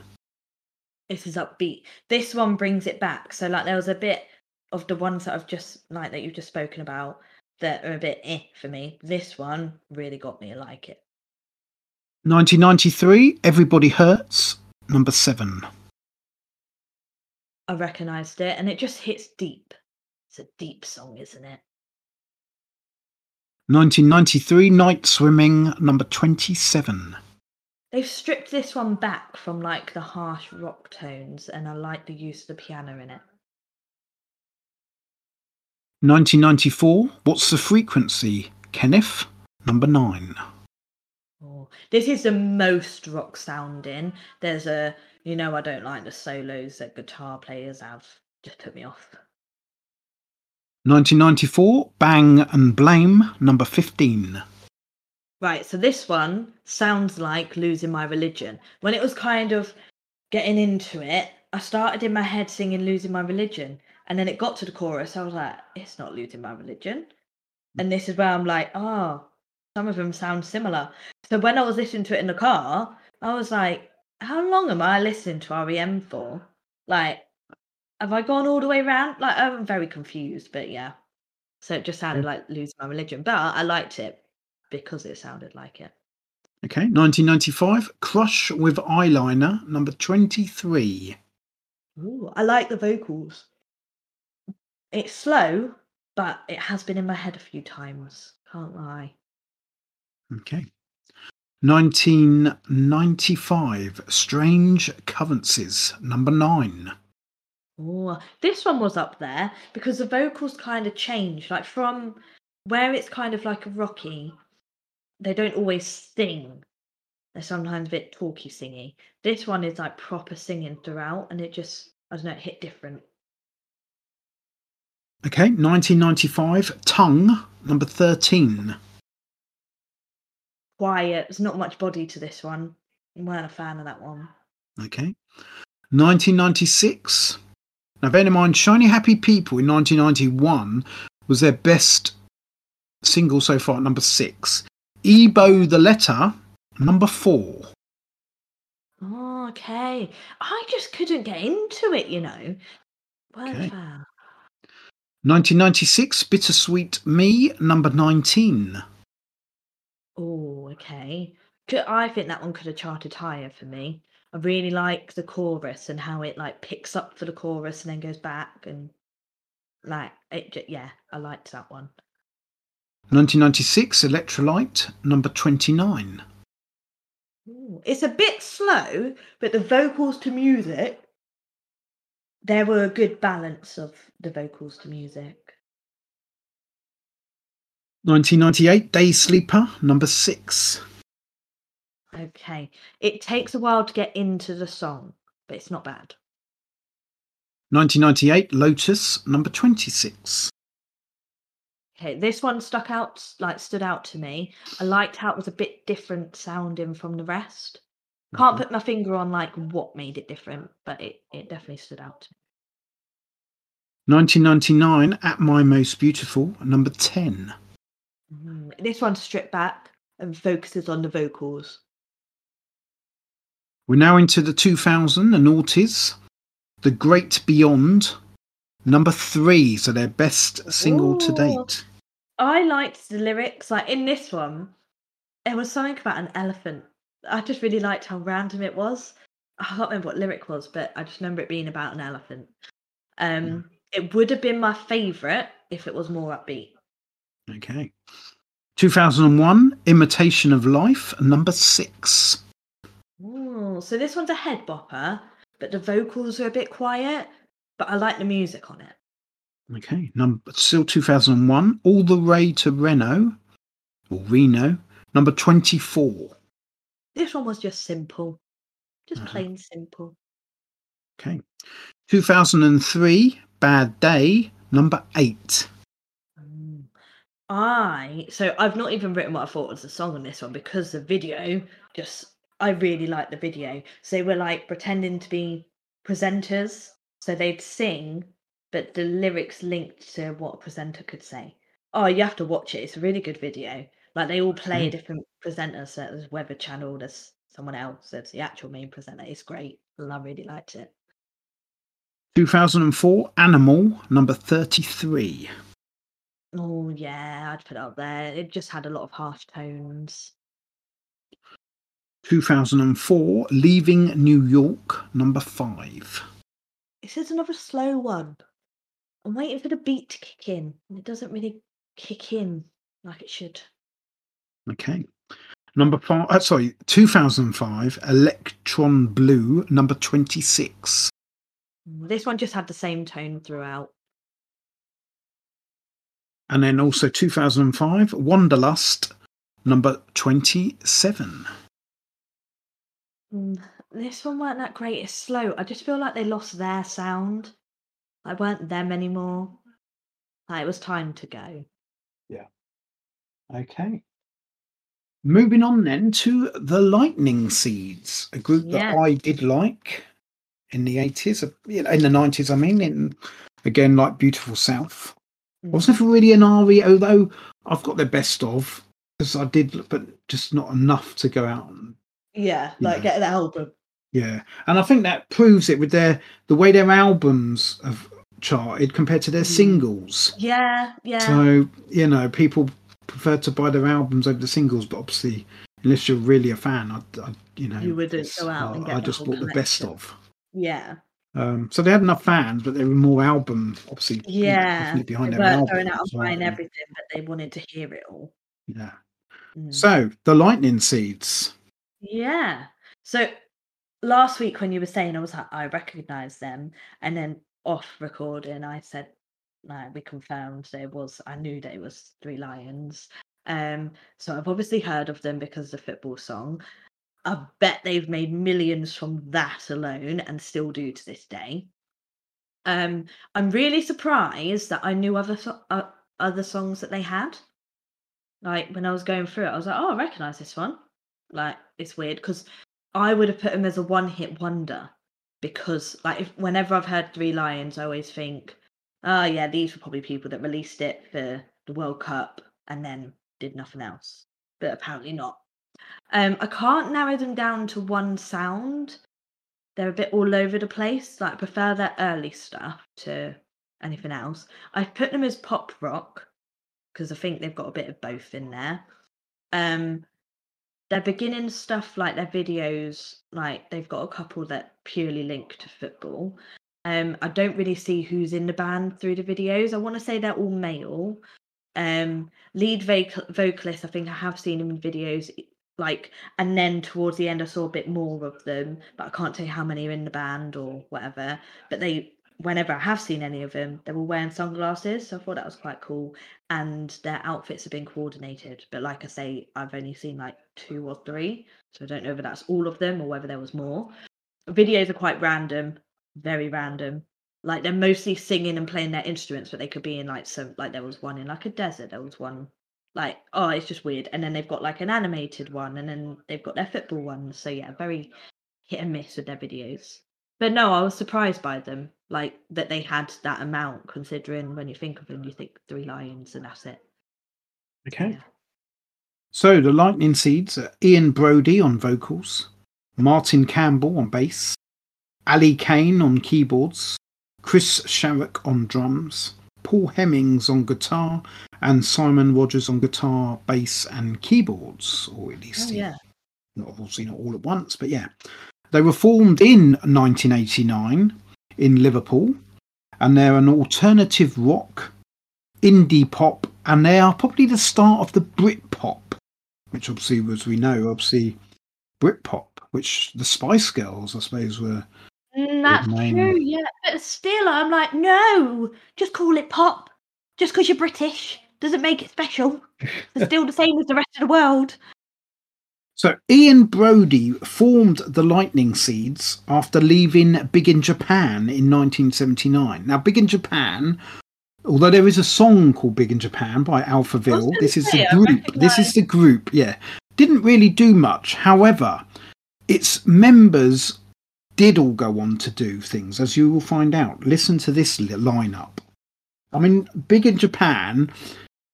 This is upbeat. This one brings it back. So like there was a bit of the ones that I've just like that you've just spoken about that are a bit eh for me. This one really got me. I like it. 1993, Everybody Hurts, number 7. I recognised it and it just hits deep. It's a deep song, isn't it? 1993, Night Swimming, number 27. They've stripped this one back from like the harsh rock tones and I like the use of the piano in it. 1994, What's the Frequency? Kenneth, number 9. Oh, this is the most rock sounding. There's a, you know, I don't like the solos that guitar players have. Just put me off. 1994, Bang and Blame, number 15. Right, so this one sounds like losing my religion. When it was kind of getting into it, I started in my head singing losing my religion. And then it got to the chorus, I was like, it's not losing my religion. Mm. And this is where I'm like, oh, some of them sound similar. So when I was listening to it in the car, I was like, how long am I listening to REM for? Like, have I gone all the way around? Like, I'm very confused, but yeah. So it just sounded like losing my religion, but I liked it because it sounded like it. Okay, 1995, Crush with Eyeliner, number 23. Ooh, I like the vocals. It's slow, but it has been in my head a few times. Can't lie. Okay. 1995, Strange Covenances, number 9. Oh, this one was up there because the vocals kind of change. Like from where it's kind of like a rocky, they don't always sing. They're sometimes a bit talky singy. This one is like proper singing throughout, and it just I don't know, it hit different. Okay, 1995, Tongue, number 13. Quiet. There's not much body to this one. I weren't a fan of that one. Okay. 1996. Now, bear in mind, Shiny Happy People in 1991 was their best single so far, number six. E-Bow the Letter, number four. Oh, okay. I just couldn't get into it, you know. Weren't Okay. a fan. 1996, Bittersweet Me, number 19. Oh, okay. I think that one could have charted higher for me. I really like the chorus and how it like picks up for the chorus and then goes back and like it. Yeah, I liked that one. 1996 Electrolyte number 29. Ooh, it's a bit slow, but the vocals to music, there were a good balance of the vocals to music. 1998 Day Sleeper number 6. Okay. It takes a while to get into the song, but it's not bad. 1998 Lotus number 26. Okay, this one stuck out like stood out to me. I liked how it was a bit different sounding from the rest. Can't Mhm. put my finger on like what made it different, but it, it definitely stood out to me. 1999 At My Most Beautiful number 10. Mm, This one stripped back and focuses on the vocals. We're now into the 2000 and noughties. The Great Beyond number 3, so their best single to date. I liked the lyrics. Like in this one, there was something about an elephant. I just really liked how random it was. I can't remember what lyric was, but I just remember it being about an elephant. Um, it would have been my favourite if it was more upbeat. Okay. 2001 Imitation of Life number 6. Ooh, so this one's a head bopper, but the vocals are a bit quiet. But I like the music on it. Okay, number still 2001. All the way to Reno or Reno, number 24. This one was just simple, just Uh-huh. plain simple. Okay, 2003. Bad Day, number 8. Mm. I so I've not even written what I thought was the song on this one because the video just I really like the video. So they were like pretending to be presenters, so they'd sing, but the lyrics linked to what a presenter could say. Oh, you have to watch it. It's a really good video. Like they all play a mm-hmm. different presenter. So there's Weather Channel, there's someone else, there's the actual main presenter. It's great. And I really liked it. 2004. Animal, number 33. Oh yeah, I'd put it up there. It just had a lot of harsh tones. 2004. Leaving New York, number 5. This is another slow one. I'm waiting for the beat to kick in, and it doesn't really kick in like it should. Okay. Number 5. Uh, sorry, 2005. Electron Blue, number 26. Mm, This one just had the same tone throughout. And then also 2005. Wanderlust, number 27. Mm, This one weren't that great. It's slow. I just feel like they lost their sound. I weren't them anymore. Like it was time to go. Yeah. Okay. Moving on then to the Lightning Seeds, a group Yeah. that I did like in the 80s, uh, in the 90s, I mean, in, again, like Beautiful South. I Mm. was never really an RE, although I've got their best of, because I did, but just not enough to go out and Yeah, like know. get the album. yeah. And I think that proves it with their the way their albums have charted compared to their Mm. singles. Yeah, yeah. So, you know, people prefer to buy their albums over the singles, but obviously, unless you're really a fan, I, I you know, You wouldn't go out and I, get I just bought the best of. yeah. Um, so they had enough fans, but there were more album, obviously, you know, Yeah. They behind weren't going out and buying rather everything, but they wanted to hear it all. Yeah. Mm. So the lightning seeds. Yeah. So last week when you were saying I was like, I recognise them, and then off recording I said, no, we confirmed there was I knew there was Three Lions. Um, so I've obviously heard of them because of the football song. I bet they've made millions from that alone and still do to this day. Um, I'm really surprised that I knew other so- uh, other songs that they had. Like when I was going through it, I was like, "Oh, I recognise this one." Like it's weird because I would have put him as a one-hit wonder because, like, if whenever I've heard Three Lions, I always think, "Oh, yeah, these were probably people that released it for the World Cup and then did nothing else." But apparently not. Um, I can't narrow them down to one sound. They're a bit all over the place. Like, I prefer their early stuff to anything else. I've put them as pop rock because I think they've got a bit of both in there. Um, their beginning stuff, like their videos, like they've got a couple that purely link to football. Um, I don't really see who's in the band through the videos. I want to say they're all male. Um, lead vocal- vocalist, I think I have seen him in videos. Like, and then towards the end, I saw a bit more of them, but I can't tell you how many are in the band or whatever. But they, whenever I have seen any of them, they were wearing sunglasses. So I thought that was quite cool. And their outfits have been coordinated. But like I say, I've only seen like two or three. So I don't know whether that's all of them or whether there was more. Videos are quite random very random. Like they're mostly singing and playing their instruments, but they could be in like some like there was one in like a desert, there was one like oh it's just weird. And then they've got like an animated one and then they've got their football one. So yeah, very hit and miss with their videos. But no, I was surprised by them, like that they had that amount, considering when you think of them, you think three lions and that's it. Okay. Yeah. So the Lightning Seeds are Ian Broudie on vocals, Martin Campbell on bass, Ali Kane on keyboards, Chris Sharrock on drums, Paul Hemmings on guitar, and Simon Rogers on guitar, bass, and keyboards, or at least, oh, yeah. not obviously not all at once, but yeah. They were formed in 1989 in Liverpool, and they're an alternative rock, indie pop, and they are probably the start of the Britpop, which obviously, as we know, obviously Britpop, which the Spice Girls, I suppose, were Mm, that's true, yeah. But still, I'm like, no, just call it pop. Just because you're British doesn't make it special. It's still the same as the rest of the world. So Ian Broudie formed the Lightning Seeds after leaving Big in Japan in 1979. Now, Big in Japan, although there is a song called Big in Japan by Alphaville, this is the group. This is the group. Yeah, didn't really do much. However, its members did all go on to do things, as you will find out. Listen to this lineup. I mean, Big in Japan,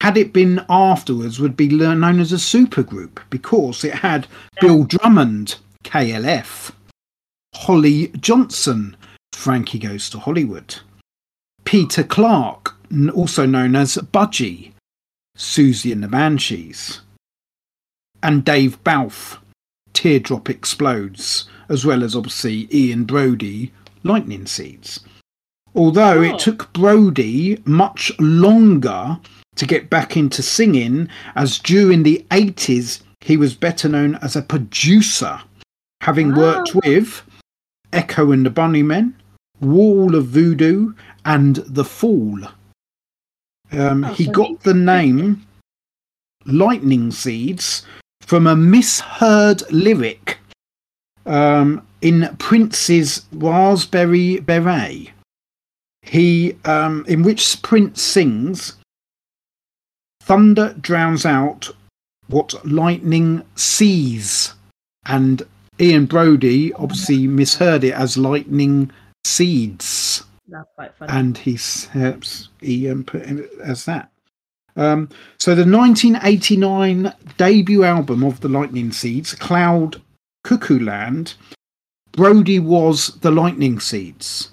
had it been afterwards, would be known as a supergroup because it had Bill Drummond, KLF, Holly Johnson, Frankie Goes to Hollywood, Peter Clarke, also known as Budgie, Siouxsie and the Banshees, and Dave Balfe, Teardrop Explodes, as well as obviously Ian Broudie, Lightning Seeds. Although oh. it took Broudie much longer to get back into singing, as during the 80s he was better known as a producer, having oh. worked with Echo and the Bunnymen, Wall of Voodoo, and The Fall. Um, oh, he got the name Lightning Seeds from a misheard lyric um, in Prince's Raspberry Beret. He, um, in which Prince sings, "Thunder drowns out what lightning sees," and Ian Broudie obviously misheard it as lightning seeds. That's quite funny. And he he um, put it as that. Um, so the 1989 debut album of the Lightning Seeds, Cloud Cuckoo Land, Broudie was the Lightning Seeds.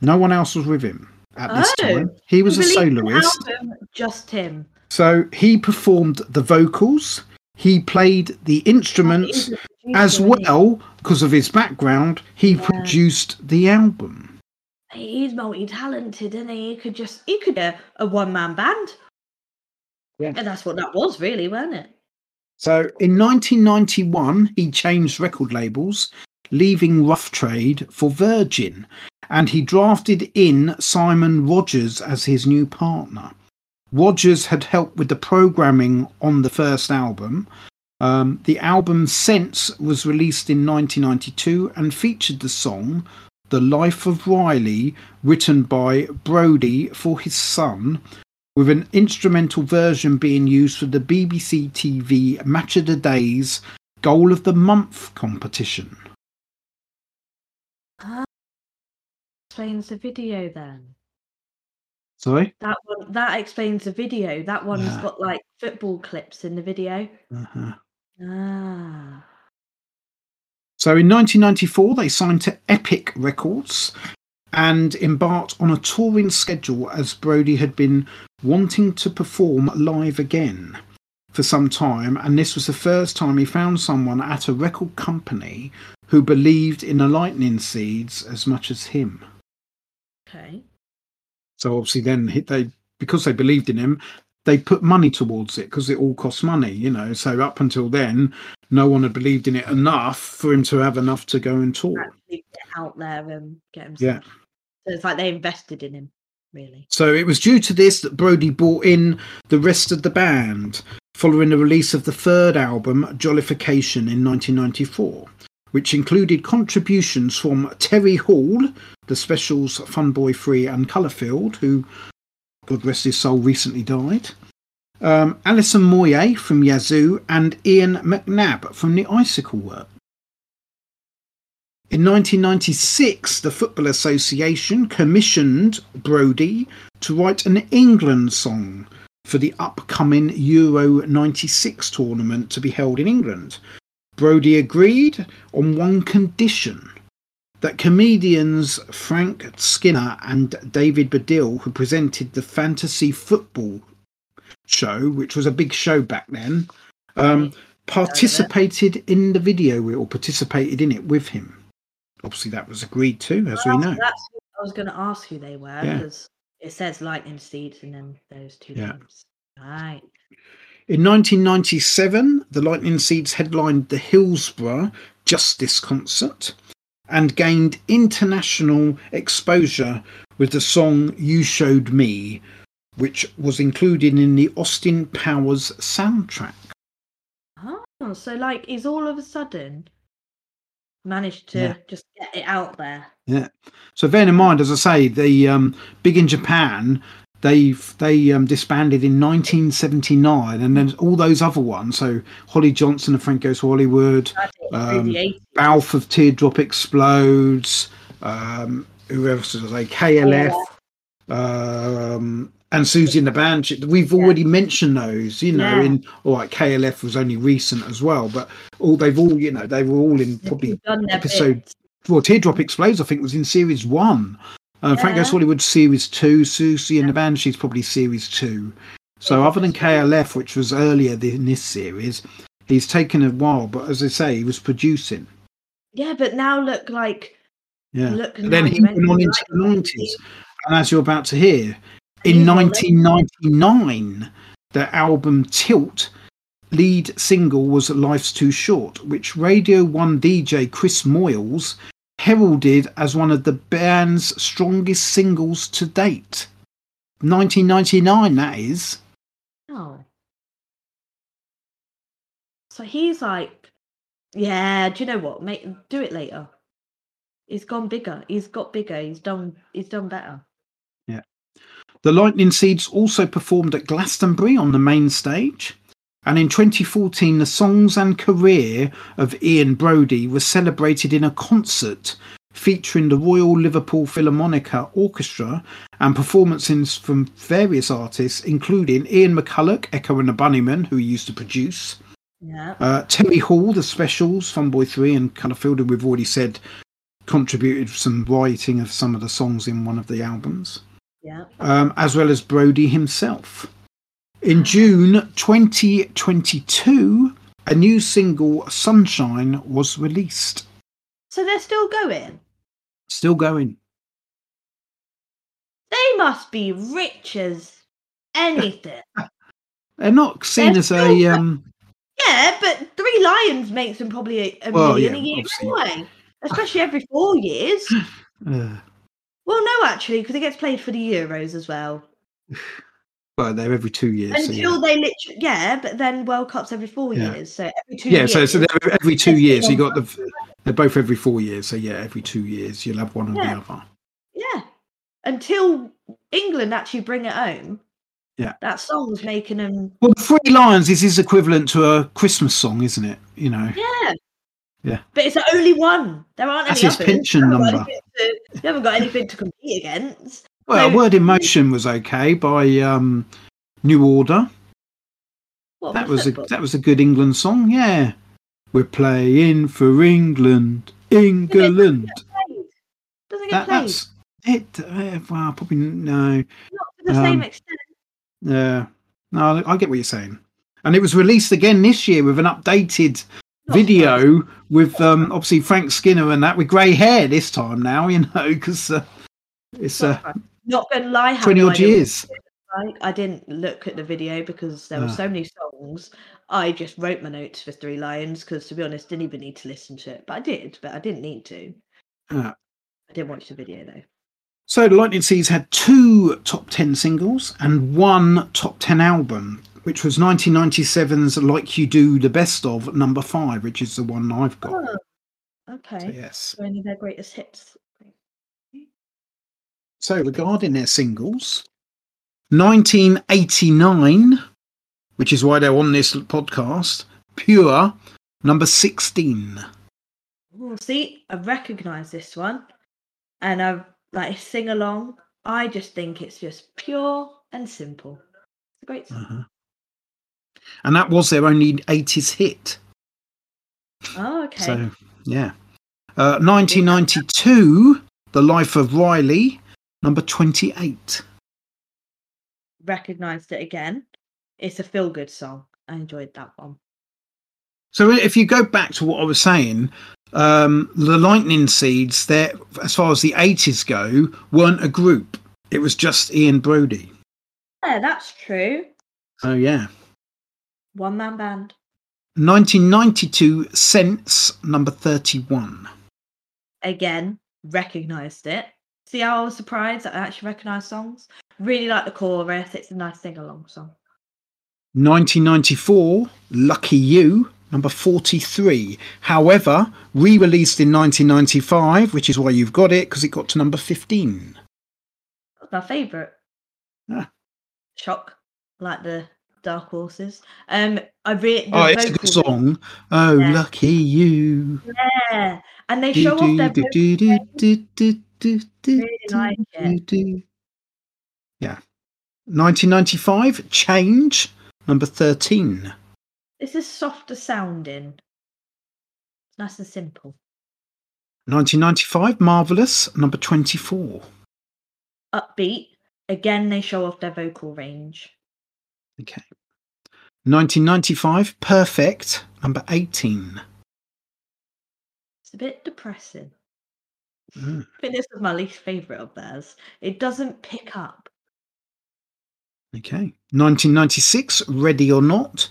No one else was with him at this oh, time. He was a soloist. Album, just him. So he performed the vocals. He played the oh, instruments oh, as well because of his background. He yeah. produced the album. He's multi-talented, and he? he could just he could a, a one-man band. Yeah, and that's what that was, really, wasn't it? So in 1991, he changed record labels, leaving Rough Trade for Virgin, and he drafted in Simon Rogers as his new partner. Rogers had helped with the programming on the first album. Um, the album Sense was released in 1992 and featured the song The Life of Riley, written by Broudie for his son, with an instrumental version being used for the BBC TV Match of the Day's Goal of the Month competition. Ah, explains the video then. Sorry? That one that explains the video. That one's has got like football clips in the video. Uh-huh. Ah. So in 1994, they signed to Epic Records and embarked on a touring schedule as Broudie had been wanting to perform live again for some time, and this was the first time he found someone at a record company who believed in the Lightning Seeds as much as him. Okay. So obviously, then they because they believed in him, they put money towards it because it all costs money, you know. So up until then, no one had believed in it enough for him to have enough to go and tour. Get out there and get him. Yeah. So it's like they invested in him, really. So it was due to this that Broudie brought in the rest of the band following the release of the third album, Jollification, in 1994, which included contributions from Terry Hall, the Specials, Funboy Free, and Colourfield, who, God rest his soul, recently died. Um, Alison Moyet from Yazoo and Ian McNabb from the Icicle Work. In 1996, the Football Association commissioned Broudie to write an England song for the upcoming Euro 96 tournament to be held in England. Broudie agreed on one condition that comedians Frank Skinner and David Baddiel, who presented the fantasy football show, which was a big show back then, um, participated in the video or participated in it with him. Obviously, that was agreed to, as well, we know. That's I was going to ask who they were because it says Lightning Seeds and then those two yeah. names. Right. In 1997, the Lightning Seeds headlined the Hillsborough Justice concert and gained international exposure with the song You Showed Me, which was included in the Austin Powers soundtrack. Oh, so like he's all of a sudden managed to yeah. just get it out there. Yeah. So bear in mind, as I say, the um, big in Japan, they they um, disbanded in 1979, and then all those other ones. So Holly Johnson and Frank Goes to Hollywood, um, of Teardrop Explodes. Um, who else I? KLF. Um, and Siouxsie and the Band. We've already yeah. mentioned those, you know. Yeah. In all right, KLF was only recent as well, but all they've all, you know, they were all in probably episode. Bit. Well, Teardrop Explodes, I think, was in series one. Uh, yeah. Frank Goes Hollywood series two. Siouxsie and the Band, she's probably series two. So other than KLF, which was earlier in this series, he's taken a while. But as I say, he was producing. Yeah, but now look like. Yeah. Look then he went on into the nineties, and as you're about to hear, in 1999, the album Tilt lead single was Life's Too Short, which Radio 1 DJ Chris Moyles heralded as one of the band's strongest singles to date. 1999, that is. Oh. So he's like, yeah, do you know what? Make do it later. He's gone bigger. He's got bigger. He's done he's done better. Yeah. The Lightning Seeds also performed at Glastonbury on the main stage. And in 2014, the songs and career of Ian Broudie was celebrated in a concert featuring the Royal Liverpool Philharmonica Orchestra and performances from various artists, including Ian McCulloch, Echo and the Bunnymen, who he used to produce. Yeah. Uh, Terry Hall, The Specials, Funboy 3, and kind of Colourfield, we've already said, contributed some writing of some of the songs in one of the albums yeah. um, as well as Broudie himself. In June 2022, a new single, Sunshine, was released. So they're still going? Still going. They must be rich as anything. they're not seen they're as a. Um... Yeah, but Three Lions makes them probably a, a well, million yeah, a year obviously. anyway, especially every four years. Uh, well, no, actually, because it gets played for the Euros as well. Well, they're every two years. Until so yeah. they literally, yeah, but then World Cups every four yeah. years. So every two. Yeah, years, so so they're every two years. So you got the. They're both every four years. So yeah, every two years you'll have one or yeah. the other. Yeah, until England actually bring it home. Yeah, that song's making them. Well, Three Lions is his equivalent to a Christmas song, isn't it? You know. Yeah. Yeah. But it's the only one. There aren't That's any his others. pension number. To, you haven't got anything to compete against. Well, World in Motion was okay by um, New Order. that was football? a that was a good England song. Yeah, we're playing for England, England. Does it get played? That's it. Uh, well, probably no. Not to the um, same extent. Yeah, no, I get what you're saying. And it was released again this year with an updated video with um, obviously Frank Skinner and that with grey hair this time now, you know, because uh, It's uh, not gonna lie, I twenty no odd years. I didn't look at the video because there were Ah. so many songs. I just wrote my notes for Three Lions because, to be honest, didn't even need to listen to it. But I did, but I didn't need to. Ah. I didn't watch the video though. So the Lightning Seeds had two top 10 singles and one top 10 album, which was 1997's Like You Do the Best of number five, which is the one I've got. Oh, So, okay. yes. So only their greatest hits. So regarding their singles, 1989, which is why they're on this podcast, Pure, number 16. Oh, see, I recognise this one, and I like sing along. I just think it's just pure and simple. It's a great song. Uh-huh. And that was their only 80s hit. Oh, okay. So, yeah. Uh, 1992, The Life of Riley, number 28. Recognised it again. It's a feel good song. I enjoyed that one. So if you go back to what I was saying, um, the Lightning Seeds, they as far as the 80s go, weren't a group. It was just Ian Broudie. Yeah, that's true. Oh yeah. One man band. 1992 Sense number 31. Again, recognised it. See how I was surprised that I actually recognised songs? Really like the chorus. It's a nice sing along song. 1994 Lucky You number 43. However, re-released in 1995, which is why you've got it because it got to number 15. That's my favourite. Ah. Shock. Like the Dark Horses. Um I really Oh, it's a good song. Oh, Yeah. lucky you. Yeah. And they Do, show off their do, do, do, range. do, Really like it. do. Yeah. 1995 Change number 13. This is softer sounding. Nice and simple. 1995 Marvelous number 24. Upbeat. Again, they show off their vocal range. Okay. 1995 Perfect number 18. It's a bit depressing. Mm. I think this is my least favourite of theirs. It doesn't pick up. Okay. 1996 Ready or Not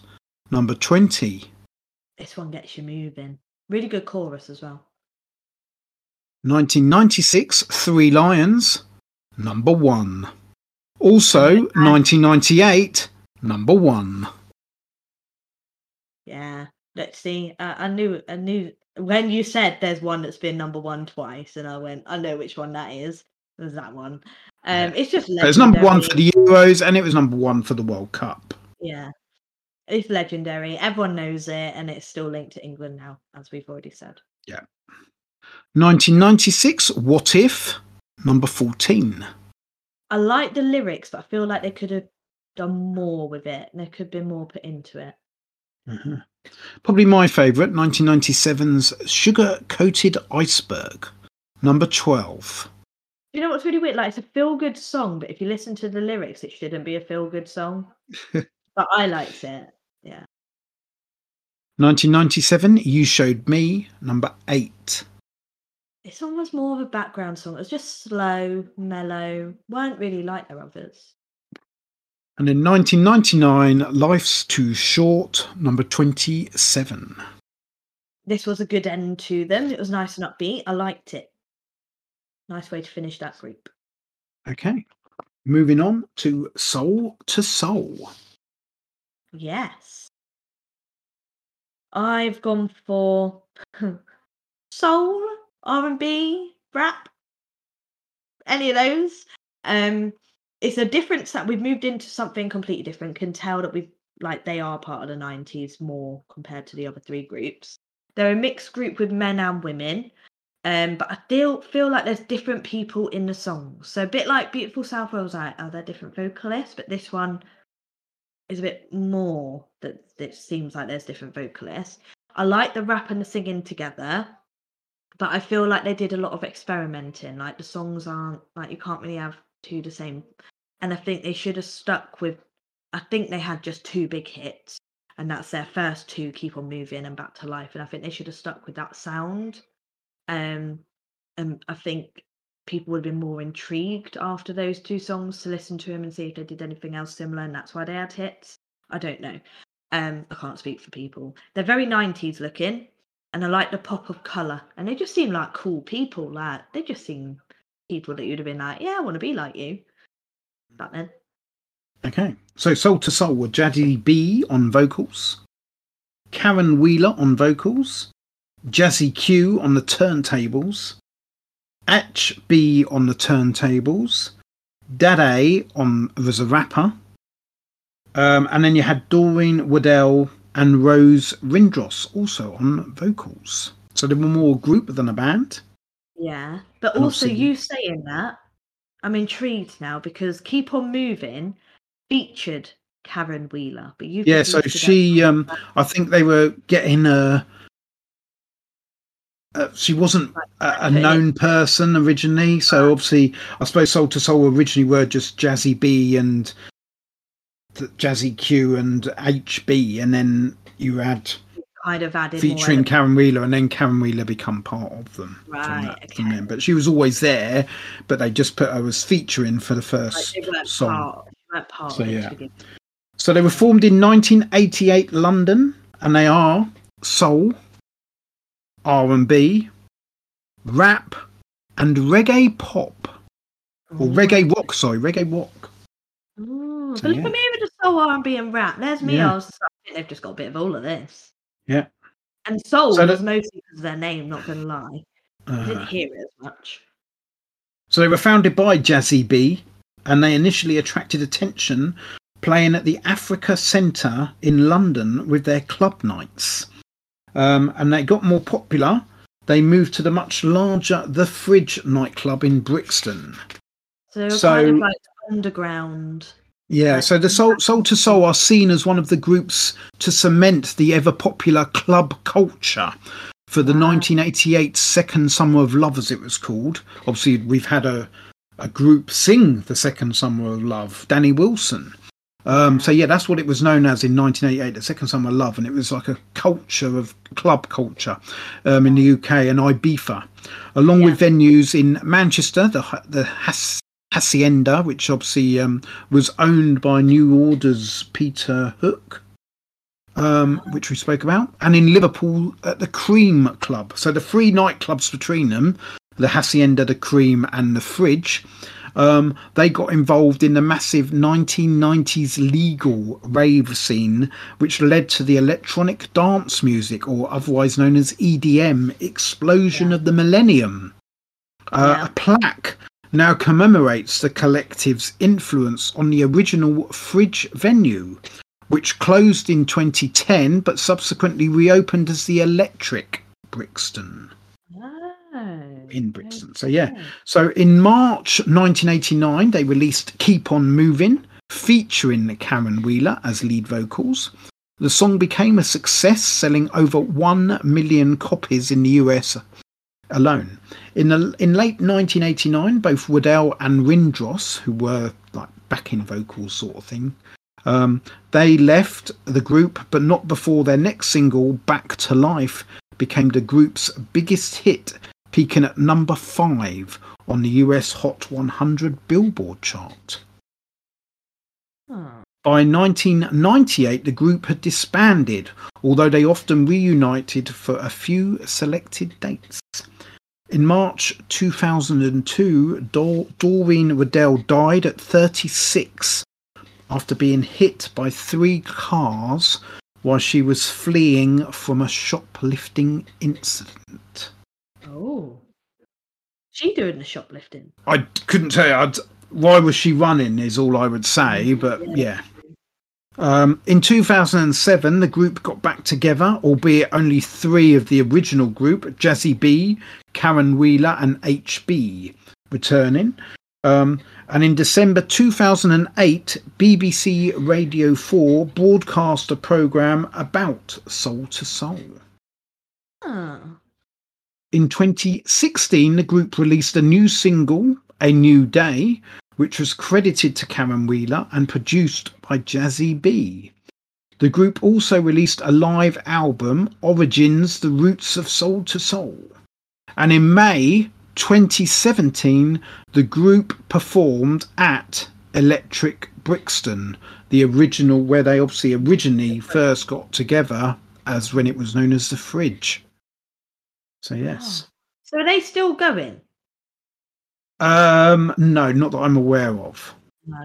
number 20. This one gets you moving. Really good chorus as well. 1996 Three Lions number 1. Also 1998 number 1. Yeah. Let's see. Uh, I knew. I knew when you said there's one that's been number one twice, and I went, I know which one that is. There's that one. Um, it's just. It was number one for the Euros and it was number one for the World Cup. Yeah. It's legendary. Everyone knows it, and it's still linked to England now, as we've already said. Yeah. 1996 What If number 14. I like the lyrics, but I feel like they could have done more with it. There could be more put into it. Mhm. Probably my favourite, 1997's Sugar Coated Iceberg number 12. You know what's really weird? Like it's a feel good song, but if you listen to the lyrics, it shouldn't be a feel good song. but I liked it. Yeah. 1997 You Showed Me number 8. This one was more of a background song. It was just slow, mellow. weren't really like their others. And in 1999 Life's Too Short number 27. This was a good end to them. It was nice and upbeat. I liked it. Nice way to finish that group. Okay. Moving on to Soul II Soul. Yes. I've gone for soul, R&B, rap, any of those. Um, it's a difference that we've moved into something completely different. Can tell that we've like they are part of the 90s more compared to the other three groups. They're a mixed group with men and women. Um, but I feel feel like there's different people in the songs. So a bit like Beautiful South Wales, like, are there different vocalists? But this one is a bit more that it seems like there's different vocalists. I like the rap and the singing together, but I feel like they did a lot of experimenting. Like the songs aren't like you can't really have two the same. And I think they should have stuck with I think they had just two big hits and that's their first two keep on moving and back to life. And I think they should have stuck with that sound. Um and I think people would have been more intrigued after those two songs to listen to them and see if they did anything else similar, and that's why they had hits. I don't know. Um, I can't speak for people. They're very 90s looking, and I like the pop of colour, and they just seem like cool people. Like they just seem people that you'd have been like, yeah, I want to be like you. Then. Okay, so Soul II Soul were Jazzie B on vocals, Caron Wheeler on vocals, Jazzy Q on the turntables, HB on the turntables, Dade on was a rapper, um, and then you had Doreen Waddell and Rose Windross also on vocals. So they were more a group than a band. Yeah, but also you saying that, I'm intrigued now because Keep On Moving featured Caron Wheeler, but you yeah. So she, um, I think they were getting a. Uh, she wasn't a, a known person originally, so obviously, I suppose Soul II Soul originally were just Jazzie B and Jazzy Q and HB, and then you had kind of added featuring Caron Wheeler, and then Caron Wheeler become part of them. Right. That, okay. But she was always there, but they just put her as featuring for the first like song. Part, part so yeah. So they were formed in 1988 London, and they are soul, R and B, rap, and reggae pop, or reggae rock. Sorry, reggae rock. Ooh, so, but yeah. look at me with the soul, R and B, and rap. There's me. Yeah. I was like, they've just got a bit of all of this. Yeah. And soul so was mostly because of their name. Not gonna lie, uh, I didn't uh-huh. hear it as much. So they were founded by Jazzie B, and they initially attracted attention playing at the Africa Centre in London with their club nights. Um, and they got more popular. They moved to the much larger The Fridge nightclub in Brixton. So, so kind of like underground. Yeah, so the Soul, Soul II Soul are seen as one of the groups to cement the ever popular club culture for the 1988 Second Summer of Love, as it was called. Obviously, we've had a, a group sing the Second Summer of Love, Danny Wilson. Um, so yeah, that's what it was known as in 1988, the Second Summer of Love, and it was like a culture of club culture um, in the UK and Ibiza, along yeah. with venues in Manchester, the the Hacienda, which obviously um, was owned by New Order's Peter Hook, um, which we spoke about, and in Liverpool at the Cream Club. So the three nightclubs between them, the Hacienda, the Cream, and the Fridge, um, they got involved in the massive 1990s legal rave scene, which led to the electronic dance music, or otherwise known as EDM, explosion yeah. of the millennium. Uh, yeah. A plaque now commemorates the collective's influence on the original Fridge venue, which closed in 2010 but subsequently reopened as the Electric Brixton in Brixton. So yeah. So in March 1989, they released "Keep On Moving," featuring Caron Wheeler as lead vocals. The song became a success, selling over one million copies in the US alone. In the in late 1989, both Waddell and Windross, who were like backing vocals sort of thing, um, they left the group, but not before their next single, "Back to Life," became the group's biggest hit peaking at number five on the US Hot 100 Billboard chart. By 1998, the group had disbanded, although they often reunited for a few selected dates. In March 2002, Dor- Doreen Waddell died at 36 after being hit by three cars while she was fleeing from a shoplifting incident. Oh. She doing the shoplifting? I couldn't tell you. I'd, why was she running? Is all I would say. But yeah. yeah. Um, in 2007, the group got back together, albeit only three of the original group Jazzie B, Caron Wheeler, and HB returning. Um, and in December 2008, BBC Radio 4 broadcast a programme about Soul II Soul. In 2016, the group released a new single, A New Day, which was credited to Caron Wheeler and produced by Jazzie B. The group also released a live album, Origins The Roots of Soul II Soul. And in May 2017, the group performed at Electric Brixton, the original where they obviously originally first got together as when it was known as the Fridge. So yes. Oh. So are they still going? Um, no, not that I'm aware of.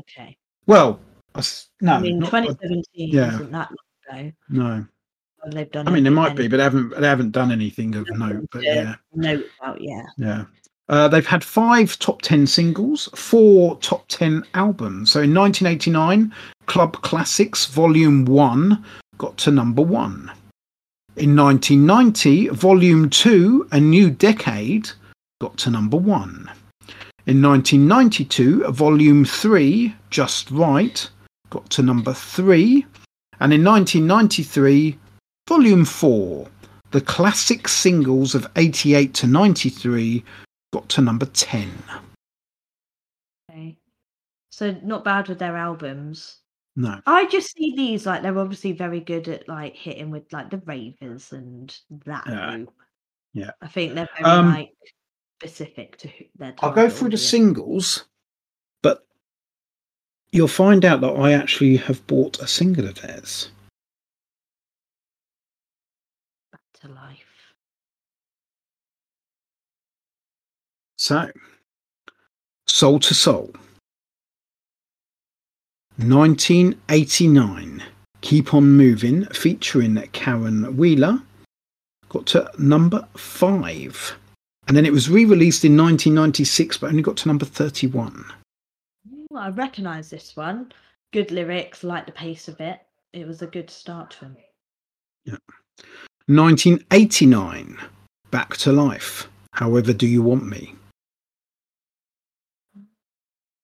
Okay. Well, I no, I mean, not- 2017 yeah. isn't that long ago. no. Well, they've done. I mean, there might anything be, but they haven't. They haven't done anything of note. But Yeah. yeah, note about yeah. yeah. Uh, they've had five top 10 singles, four top 10 albums. So in 1989, Club Classics Volume 1 got to number one. In 1990, Volume 2, A New Decade, got to number one. In 1992, Volume 3, Just Right, got to number three. And in 1993, Volume 4, the classic singles of 88 to 93, got to number 10. Okay. So not bad with their albums. No. I just see these like they're obviously very good at like hitting with like the ravers and that Yeah. group. Yeah. I think they're very Um, like specific to who, their. I'll go through the singles, but you'll find out that I actually have bought a single of theirs. Back to life. So, Soul II Soul. 1989. Keep on Moving, featuring Caron Wheeler, got to number five. And then it was re released in 1996, but only got to number 31. Ooh, I recognise this one. Good lyrics, like the pace of it. It was a good start to him. 1989. Back to Life. However Do You Want Me?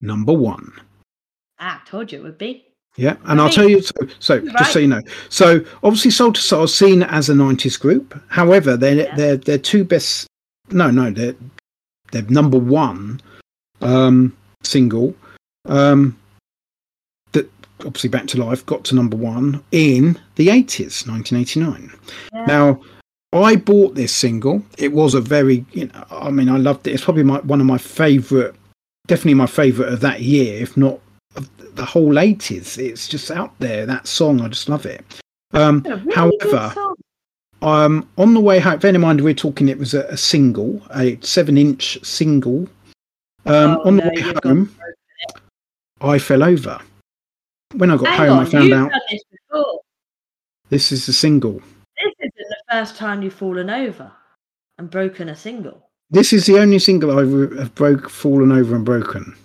Number one. Ah, told you it would be. Yeah, and I'll tell you. So, so just so you know, so obviously Soul II Soul is seen as a '90s group. However, they're Yeah. they're they're two best. No, no, they're they're number one um, single. Um, that obviously Back to Life got to number one in the '80s, 1989. Yeah. Now, I bought this single. It was a very, you know, I mean, I loved it. It's probably my one of my favourite, definitely my favourite of that year, if not of the whole 80s. It's just out there. That song, I just love it. Um, really however. Um, on the way home, bear in mind we're talking, it was a, a single, a seven-inch single. Um, Oh, on the no, way home, I fell over. When I got Hang home, on, I found out this this is a single. This isn't the first time you've fallen over and broken a single. This is the only single I have broke, fallen over, and broken.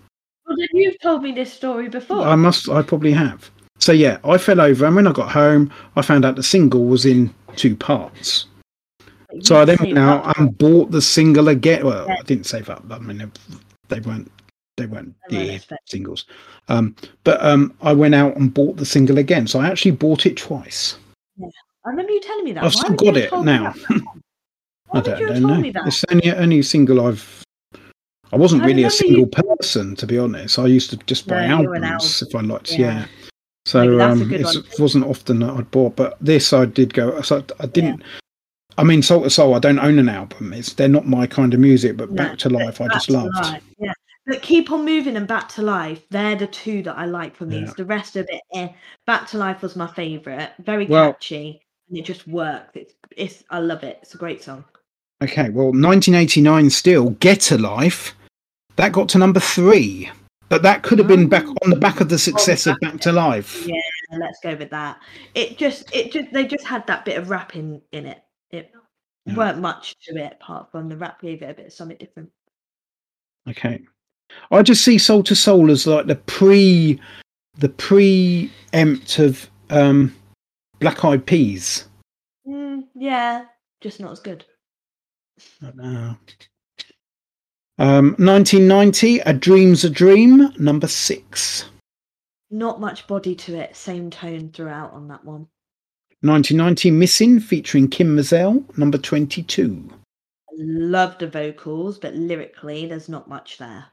Well, then you've told me this story before. I must. I probably have. So yeah, I fell over, and when I got home, I found out the single was in two parts. But So I then went out and bought the single again. Well, Yeah. I didn't save up. But I mean, they- they weren't. They weren't They weren't dear expensive. singles. Um, but um, I went out and bought the single again. So I actually bought it twice. I remember you telling me that. I've still got it now. I don't, you don't know. It's only only single I've. I wasn't I really a single you- person, to be honest. I used to just buy No, albums if I liked. Yeah. Yeah. So um, good it's- one. it wasn't often that I'd bought, but this I did go. So I didn't. I mean, Soul II Soul. I don't own an album. It's they're not my kind of music. But No, Back to Life, I just loved. Life, Yeah. But keep on moving and back to life. They're the two that I like from these. Yeah. The rest of it, eh. Back to life was my favorite. Very Well- catchy, and it just worked. It's, it's. I love it. It's a great song. Okay, well, 1989 still Get a Life. That got to number three, but that could have been back Oh. on the back of the success of Back to Life. Yeah, let's go with that. It just, it just, they just had that bit of rapping in it. It Yeah. weren't much to it apart from the rap gave it a bit of something different. Okay. I just see Soul II Soul as like the pre the preempt of um Black Eyed Peas. Mm, yeah, just not as good. I know. Um 1990, A Dream's a Dream, number six. Not much body to it. Same tone throughout on that one. 1990, Missing, featuring Kym Mazelle, number 22. Love the vocals, but lyrically, there's not much there.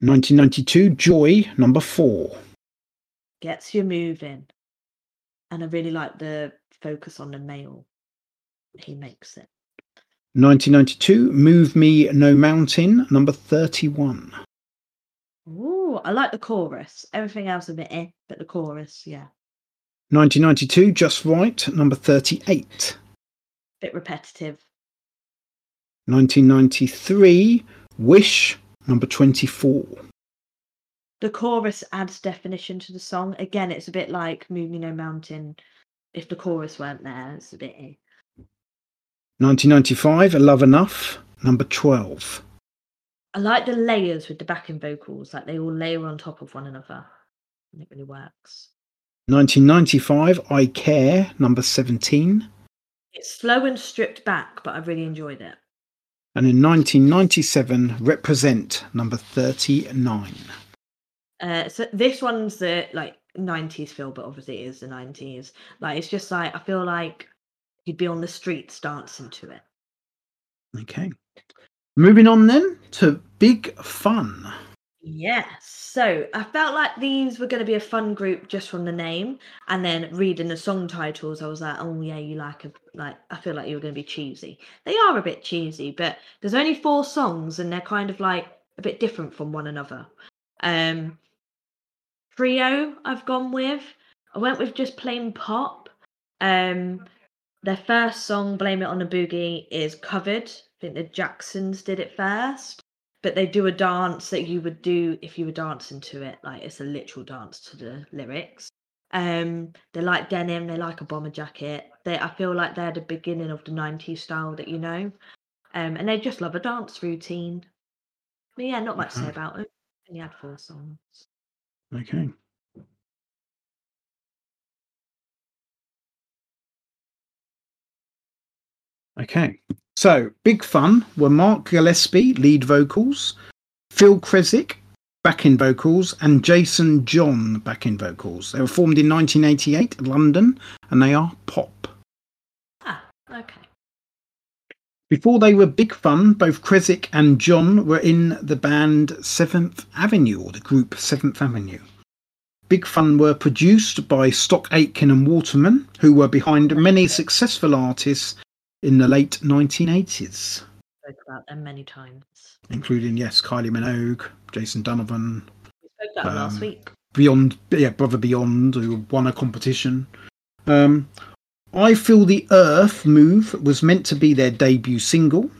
1992, Joy, number four. Gets you moving, and I really like the focus on the male. He makes it. 1992, Move Me No Mountain, number 31. Ooh, I like the chorus. Everything else a bit eh, but the chorus, yeah. 1992, Just Right, number 38. Bit repetitive. 1993, Wish, number 24. The chorus adds definition to the song. Again, it's a bit like Move Me No Mountain. If the chorus weren't there, it's a bit eh. 1995, Love Enough, number 12. I like the layers with the backing vocals, like they all layer on top of one another. And it really works. 1995, I Care, number 17. It's slow and stripped back, but I really enjoyed it. And in 1997, Represent, number 39. Uh, so this one's the like 90s feel, but obviously it is the 90s. Like it's just like I feel like you'd be on the streets dancing to it. Okay. Moving on then to Big Fun. Yes. So I felt like these were going to be a fun group just from the name, and then reading the song titles, I was like, oh yeah, you like a like. I feel like you were going to be cheesy. They are a bit cheesy, but there's only four songs, and they're kind of like a bit different from one another. Um, trio I've gone with. I went with just plain pop. Um, their first song, Blame It on a Boogie, is covered. I think the Jacksons did it first. But they do a dance that you would do if you were dancing to it. Like it's a literal dance to the lyrics. Um, they like denim, they like a bomber jacket. They I feel like they're the beginning of the 90s style that you know. Um, and they just love a dance routine. But yeah, not much to say Mhm. about it. Only had four songs. Okay. Okay. So, Big Fun were Mark Gillespie, lead vocals, Phil Creswick, backing vocals, and Jason John, backing vocals. They were formed in 1988, London, and they are pop. Ah, okay. Before they were Big Fun, both Creswick and John were in the band Seventh Avenue, or the group Seventh Avenue. Big Fun were produced by Stock Aitken and Waterman, who were behind many successful artists in the late 1980s, Spoke about them many times. including, yes, Kylie Minogue, Jason Donovan, We spoke about them last Um, week. Beyond, yeah, Brother Beyond, who won a competition. Um, I Feel the Earth Move was meant to be their debut single,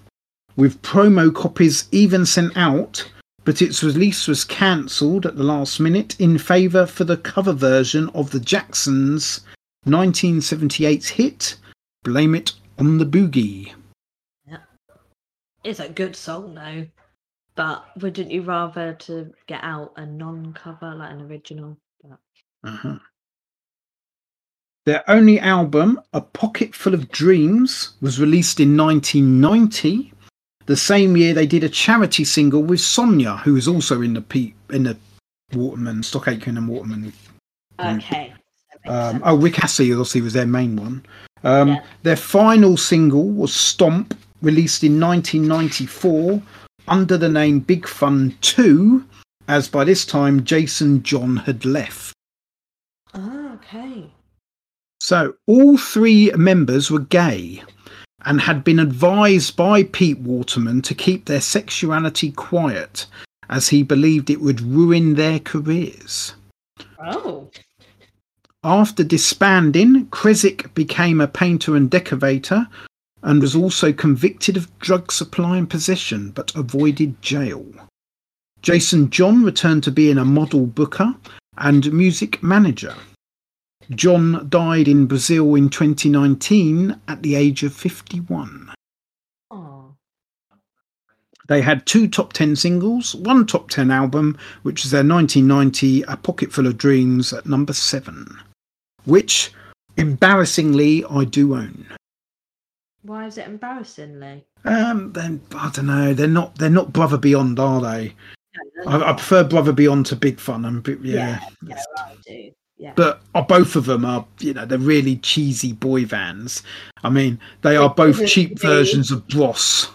with promo copies even sent out, but its release was cancelled at the last minute in favour for the cover version of the Jacksons' 1978 hit, Blame It on the Boogie. Yeah. It's a good song though. But wouldn't you rather to get out a non-cover like an original? But Uh-huh. Their only album, A Pocket Full of Dreams, was released in 1990. The same year, they did a charity single with Sonia, who was also in the Pete in the Waterman, Stock Aitken and Waterman. Okay. Um, oh, Rick Astley obviously was their main one. Um, Yeah. Their final single was Stomp, released in 1994 under the name Big Fun 2, as by this time Jason John had left. Ah, okay. So all three members were gay and had been advised by Pete Waterman to keep their sexuality quiet as he believed it would ruin their careers. Oh. After disbanding, Creswick became a painter and decorator and was also convicted of drug supply and possession but avoided jail. Jason John returned to being a model booker and music manager. John died in Brazil in 2019 at the age of 51. Oh. They had two top 10 singles, one top 10 album, which was their 1990 A Pocket Full of Dreams at number 7, which embarrassingly I do own. Why is it embarrassingly? Um, then I don't know. They're not. They're not Brother Beyond, are they? No, I, I prefer Brother Beyond to Big Fun, and yeah. yeah, yeah, I do. Yeah. But uh, both of them are, you know, they're really cheesy boy vans. I mean, they are both cheap versions of Bros.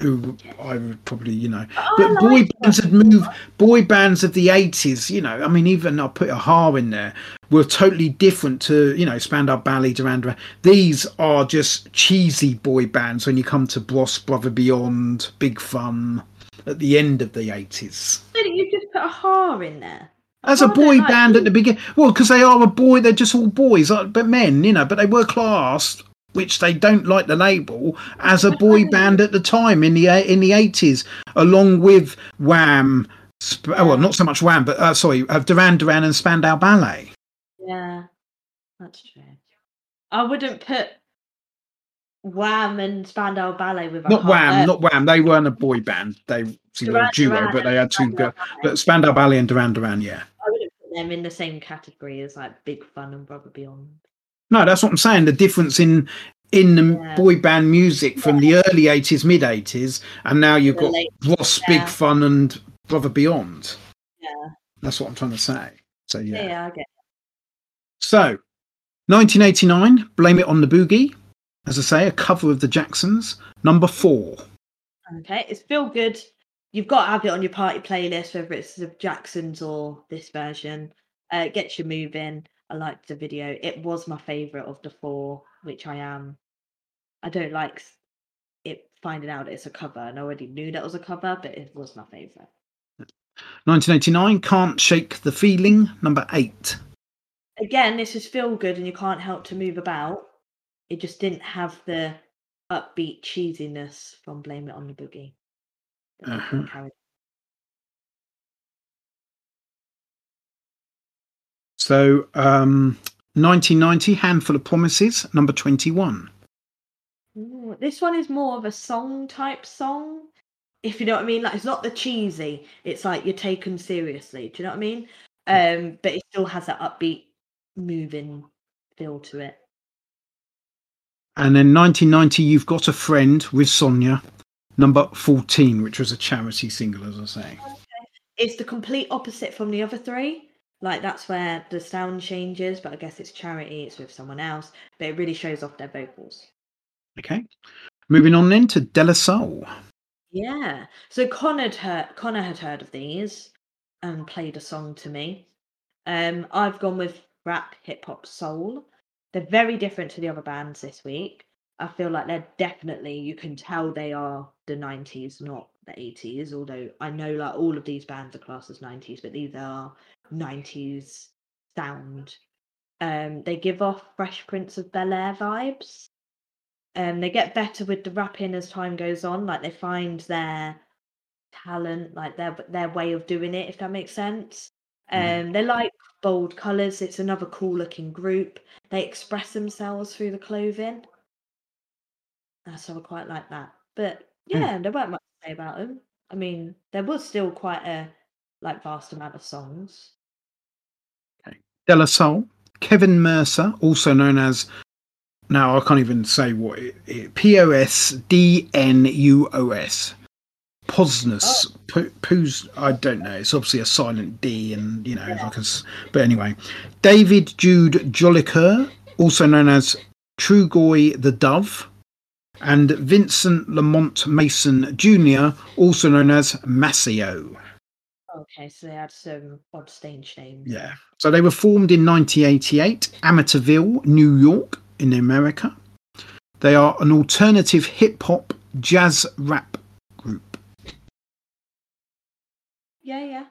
Who I would probably, you know, oh, but boy like bands had moved. Boy bands of the eighties, you know, I mean, even I'll put a-ha in there, were totally different to, you know, Spandau Ballet, Duran Duran. These are just cheesy boy bands when you come to Bros, Brother Beyond, Big Fun, at the end of the eighties. Didn't you just put a-ha in there? As a boy band at the beginning, well, because they are a boy, they're just all boys, uh, but men, you know, but they were classed which they don't like the label as a boy band at the time in the in the eighties, along with Wham. Sp- oh, well, not so much Wham, but uh, sorry, uh, Duran Duran and Spandau Ballet. Yeah, that's true. I wouldn't put Wham and Spandau Ballet with not Wham, uh, not Wham. They weren't a boy band. They see, were a duo, Duran but they had two. Spandau but Spandau Ballet and Duran Duran, yeah. I wouldn't put them in the same category as like Big Fun and Brother Beyond. No, that's what I'm saying. The difference in in the yeah. boy band music from yeah. the early 80s, mid 80s, and now you've got Bros, yeah. Big Fun, and Brother Beyond. Yeah. That's what I'm trying to say. So, yeah. Yeah, I get it. So, 1989, Blame It on the Boogie. As I say, a cover of the Jacksons. Number four. Okay, it's feel good. You've got to have it on your party playlist, whether it's the Jacksons or this version. Uh, it gets you moving. I liked the video. It was my favourite of the four, which I am. I don't like it finding out it's a cover, and I already knew that was a cover, but it was my favourite. 1989, Can't Shake the Feeling, number eight. Again, this is feel good, and you can't help to move about. It just didn't have the upbeat cheesiness from Blame It on the Boogie. Uh-huh. So, um, 1990, Handful of Promises, number 21. Ooh, this one is more of a song type song, if you know what I mean. Like, it's not the cheesy, it's like you're taken seriously. Do you know what I mean? Um, but it still has that upbeat, moving feel to it. And then 1990, You've Got a Friend with Sonia, number 14, which was a charity single, as I say. It's the complete opposite from the other three. Like that's where the sound changes, but I guess it's charity, it's with someone else, but it really shows off their vocals. Okay. Moving on then to De La Soul. Yeah. So Connor had heard, Connor had heard of these and played a song to me. Um, I've gone with rap, hip hop, soul. They're very different to the other bands this week. I feel like they're definitely you can tell they are the 90s, not the 80s. Although I know like all of these bands are classed as 90s, but these are 90s sound. Um, they give off Fresh Prince of Bel Air vibes. Um, they get better with the rapping as time goes on. Like they find their talent, like their their way of doing it, if that makes sense. Mm. Um, mm. they like bold colours. It's another cool looking group. They express themselves through the clothing. Uh, so I quite like that. But mm. yeah, mm. there weren't much to say about them. I mean, there was still quite a like vast amount of songs. Okay. De La Soul, Kevin Mercer, also known as now I can't even say what it, it P O S D N U O S. Posnus, oh. Poos, I don't know. It's obviously a silent D, and you know, yeah. like a, but anyway, David Jude Jolicoeur, also known as Trugoy the Dove, and Vincent Lamont Mason Jr., also known as Maseo. Okay, so they had some odd stage names. Yeah. So they were formed in 1988, Amityville, New York, in America. They are an alternative hip hop jazz rap group. Yeah, yeah.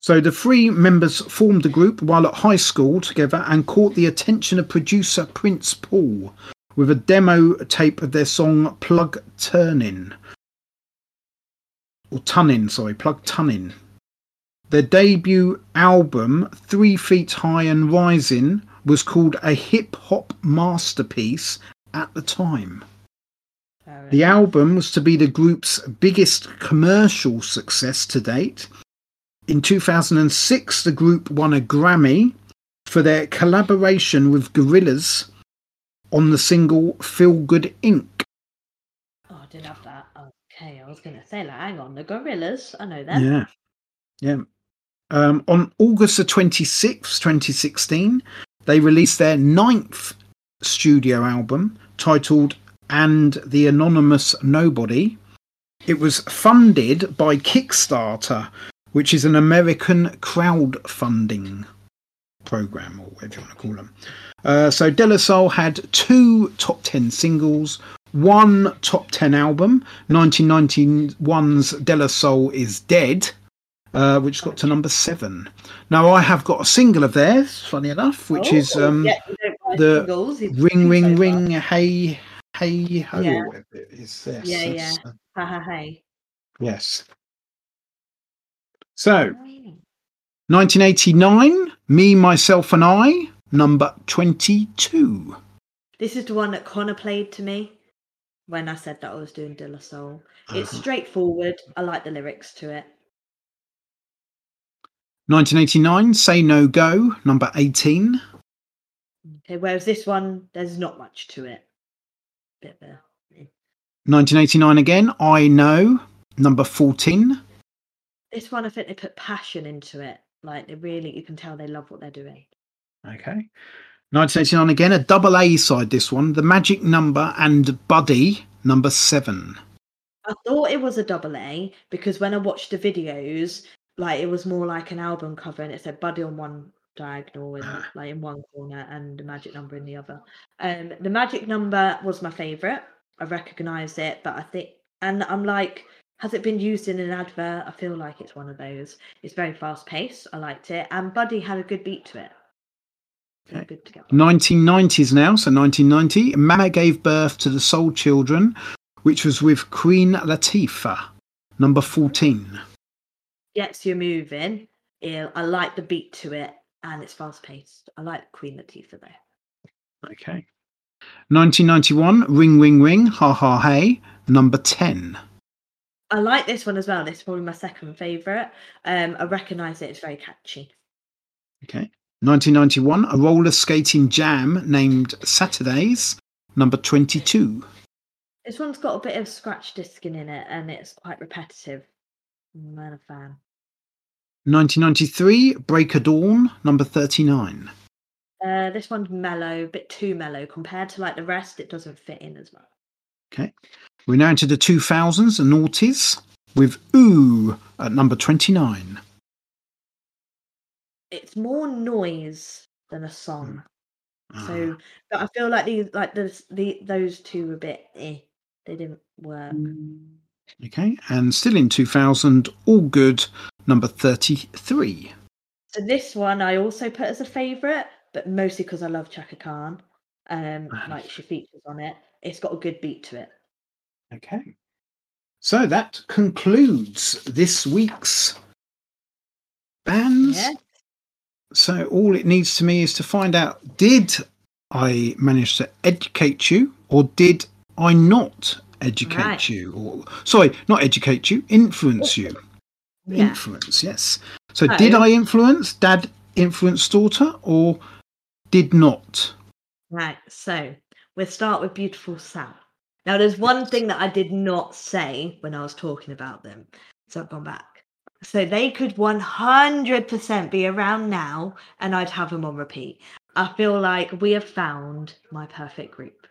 So the three members formed the group while at high school together and caught the attention of producer Prince Paul with a demo tape of their song Plug Turnin, or Tunnin, sorry, Plug Tunnin. Their debut album, Three Feet High and Rising, was called a hip hop masterpiece at the time. The album was to be the group's biggest commercial success to date. In 2006, the group won a Grammy for their collaboration with Gorillaz on the single Feel Good Inc. Oh, I didn't have that. Okay, I was going to say, like, hang on, the Gorillaz. I know them. Yeah. Yeah. Um, on August the 26th, 2016, they released their ninth studio album titled and the Anonymous Nobody. It was funded by Kickstarter, which is an American crowdfunding program, or whatever you want to call them. Uh, so De La Soul had two top 10 singles, one top 10 album. 1991's De La Soul is Dead, uh, which got to number seven. Now, I have got a single of theirs, funny enough, which Oh, is um, yeah, you don't buy the singles, Ring, Ring. Ring, Hey, Hey, Ho. Yeah. Yes, Yeah, that's, uh, Ha ha hey. yes. So, 1989, Me, Myself, and I, number 22. This is the one that Connor played to me when I said that I was doing De La Soul. It's Uh-huh. straightforward. I like the lyrics to it. 1989, Say No Go, number 18. Okay, whereas this one, there's not much to it. Bit of a, 1989 again, Eye Know, number 14. this one, I think they put passion into it. Like they really, you can tell they love what they're doing. Okay. 1989 again, a double A side, this one. The Magic Number and Buddy, number 7. I thought it was a double A because when I watched the videos, like it was more like an album cover and it said Buddy on one diagonal and Ah. like in one corner and the magic number in the other. Um the magic number was my favourite. I recognise it, but I think and I'm like, has it been used in an advert? I feel like it's one of those. It's very fast paced. I liked it. And Buddy had a good beat to it. They were Okay. Good together. 1990s now, so 1990. Mama gave birth to the Soul Children, which was with Queen Latifah, number 14. Gets you moving. I like the beat to it and it's fast paced. I like Queen Latifah though. Okay. 1991, Ring Ring Ring, Ha Ha Hey, number 10. I like this one as well. This is probably my second favourite. Um, I recognise it. It's very catchy. Okay. 1991, a roller skating jam named Saturdays, number 22. This one's got a bit of scratch discing in it, and it's quite repetitive. I'm not a fan. 1993, Breakadawn, number 39. Uh, this one's mellow, a bit too mellow compared to like the rest. It doesn't fit in as well. Okay. We're now into the 2000s and noughties with Ooh at number 29. It's more noise than a song. Ah, So, but I feel like these, like the, the those two were a bit. Eh, they didn't work. okay. And still in 2000, All Good, number 33. So this one I also put as a favourite, but mostly because I love Chaka Khan. Um, Ah. like she features on it. It's got a good beat to it. Okay. So that concludes this week's bands. Yeah. So all it needs to me is to find out did I manage to educate you or did I not educate Right. you? Or sorry, not educate you, influence you. Yeah. Influence, yes. So did I influence? Dad influence daughter or did not? Right. So we'll start with Beautiful South. Now, there's one thing that I did not say when I was talking about them. So I've gone back. So they could 100% be around now and I'd have them on repeat. I feel like we have found my perfect group.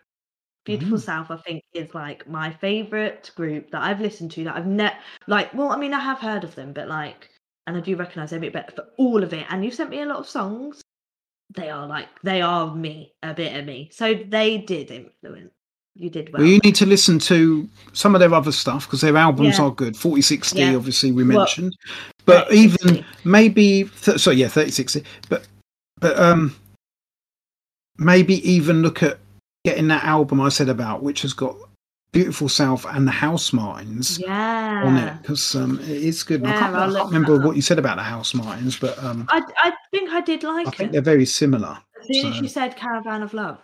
Beautiful Mm. South, I think, is like my favorite group that I've listened to that I've never, like, well, I mean, I have heard of them, but like, and I do recognize them a bit better for all of it. And you've sent me a lot of songs. They are like, they are me, a bit of me. So they did influence. You did well. Well, you need to listen to some of their other stuff because their albums Yeah. are good. 4060, Yeah. obviously, we Well, mentioned. but even maybe, th- so yeah, 3060. But, but, um, maybe even look at getting that album I said about, which has got Beautiful South and the Housemartins yeah. on it because um, it is good. And I Yeah, can't, I can't remember what you said about the Housemartins, but um, I, I think I did like it. I think it. they're very similar. As soon as so- you said Caravan of Love.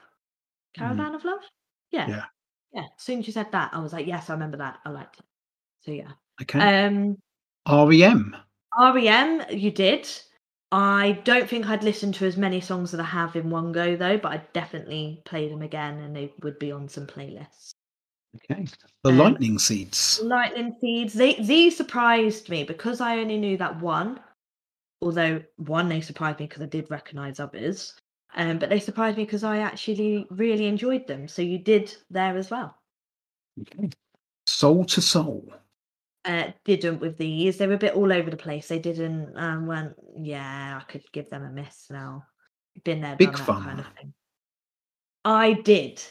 Caravan of Love? Yeah. Yeah. Yeah. As soon as you said that, I was like, yes, I remember that. I liked it. So yeah. Okay. Um REM. REM, you did. I don't think I'd listened to as many songs that I have in one go though, but I'd definitely play them again and they would be on some playlists. Okay. The Um, Lightning Seeds. Lightning Seeds, they these surprised me because I only knew that one. Although one, they surprised me because I did recognise others. Um, but they surprised me because I actually really enjoyed them. So you did there as well. Okay. Soul II Soul. Uh, didn't with these. They were a bit all over the place. They didn't um went, yeah, I could give them a miss now. Been there, Big done that Fun. kind of thing. I did.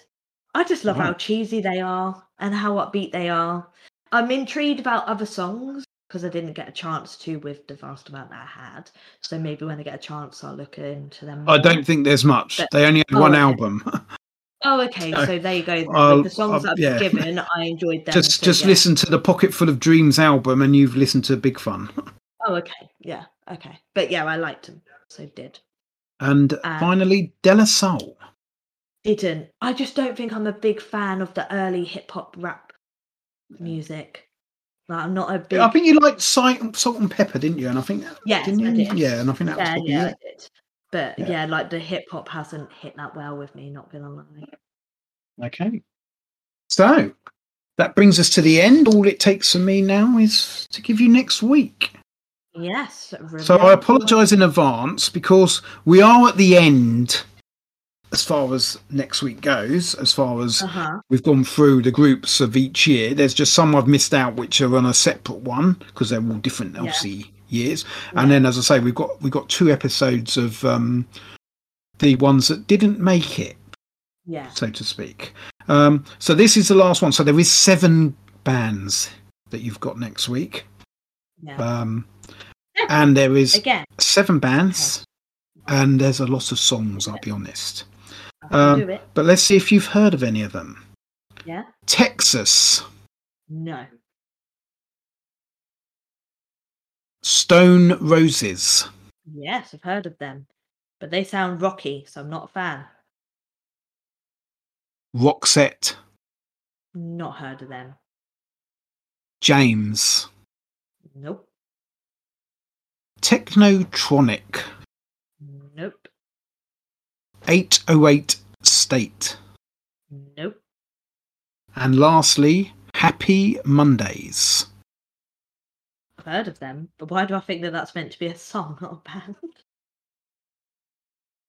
I just love how cheesy they are and how upbeat they are. I'm intrigued about other songs because I didn't get a chance to with the vast amount that I had. So maybe when I get a chance, I'll look into them. I don't think there's much. But- They only had Oh, one okay. album. Oh, okay. So, So there you go. The songs I've yeah. given, I enjoyed them. just so just yeah. listen to the Pocket Full of Dreams album, and you've listened to Big Fun. Oh, okay. Yeah. Okay. But yeah, I liked them. So did. And Uh, finally, De La Soul. Didn't. I just don't think I'm a big fan of the early hip hop rap music. Like, I'm not a big. I think you liked Salt, Salt-N-Pepa, didn't you? And I think Yes, didn't I did. Yeah, and I think that was yeah, probably yeah, I did. But Yeah. yeah. like the hip hop hasn't hit that well with me. Not gonna lie. Okay. So that brings us to the end. All it takes for me now is to give you next week. Yes. So I apologise in advance because we are at the end as far as next week goes, as far as Uh-huh. we've gone through the groups of each year. There's just some I've missed out which are on a separate one because they're all different, Yeah. obviously, years. And then, as I say, we've got we've got two episodes of um, the ones that didn't make it, Yeah. so to speak. Um, so this is the last one. So there is seven bands that you've got next week, Yeah. um, and there is Again, seven bands, and there's a lot of songs. I'll be honest. Um. But let's see if you've heard of any of them. Yeah. Texas, No. Stone Roses, Yes, I've heard of them, but they sound rocky, so I'm not a fan. Roxette, Not heard of them. James, Nope. Technotronic. 808 State, Nope. and lastly, Happy Mondays. I've heard of them, but why do I think that that's meant to be a song, not a band?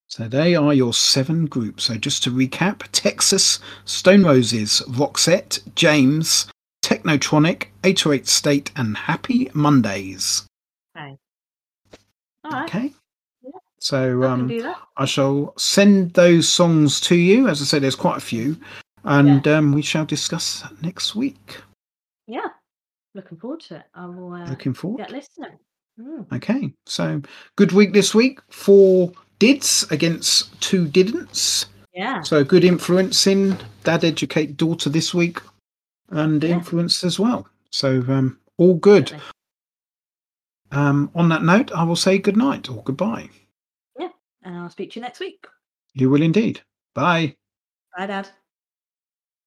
So they are your seven groups. So just to recap Texas, Stone Roses, Roxette, James, Technotronic, 808 State, and Happy Mondays. All right. Okay. Yeah. So I um, that. I shall send those songs to you. As I said, there's quite a few, and um, we shall discuss next week. Yeah. Looking forward to it. I will uh, Looking forward. get listening. Mm. Okay, so good week this week. Four dids against two didn'ts. Yeah. So good influence in Dad Educate Daughter this week, and Yeah. influence as well. So um, all good. definitely. Um, on that note, I will say good night or goodbye. And I'll speak to you next week. You will indeed. Bye. Bye, Dad.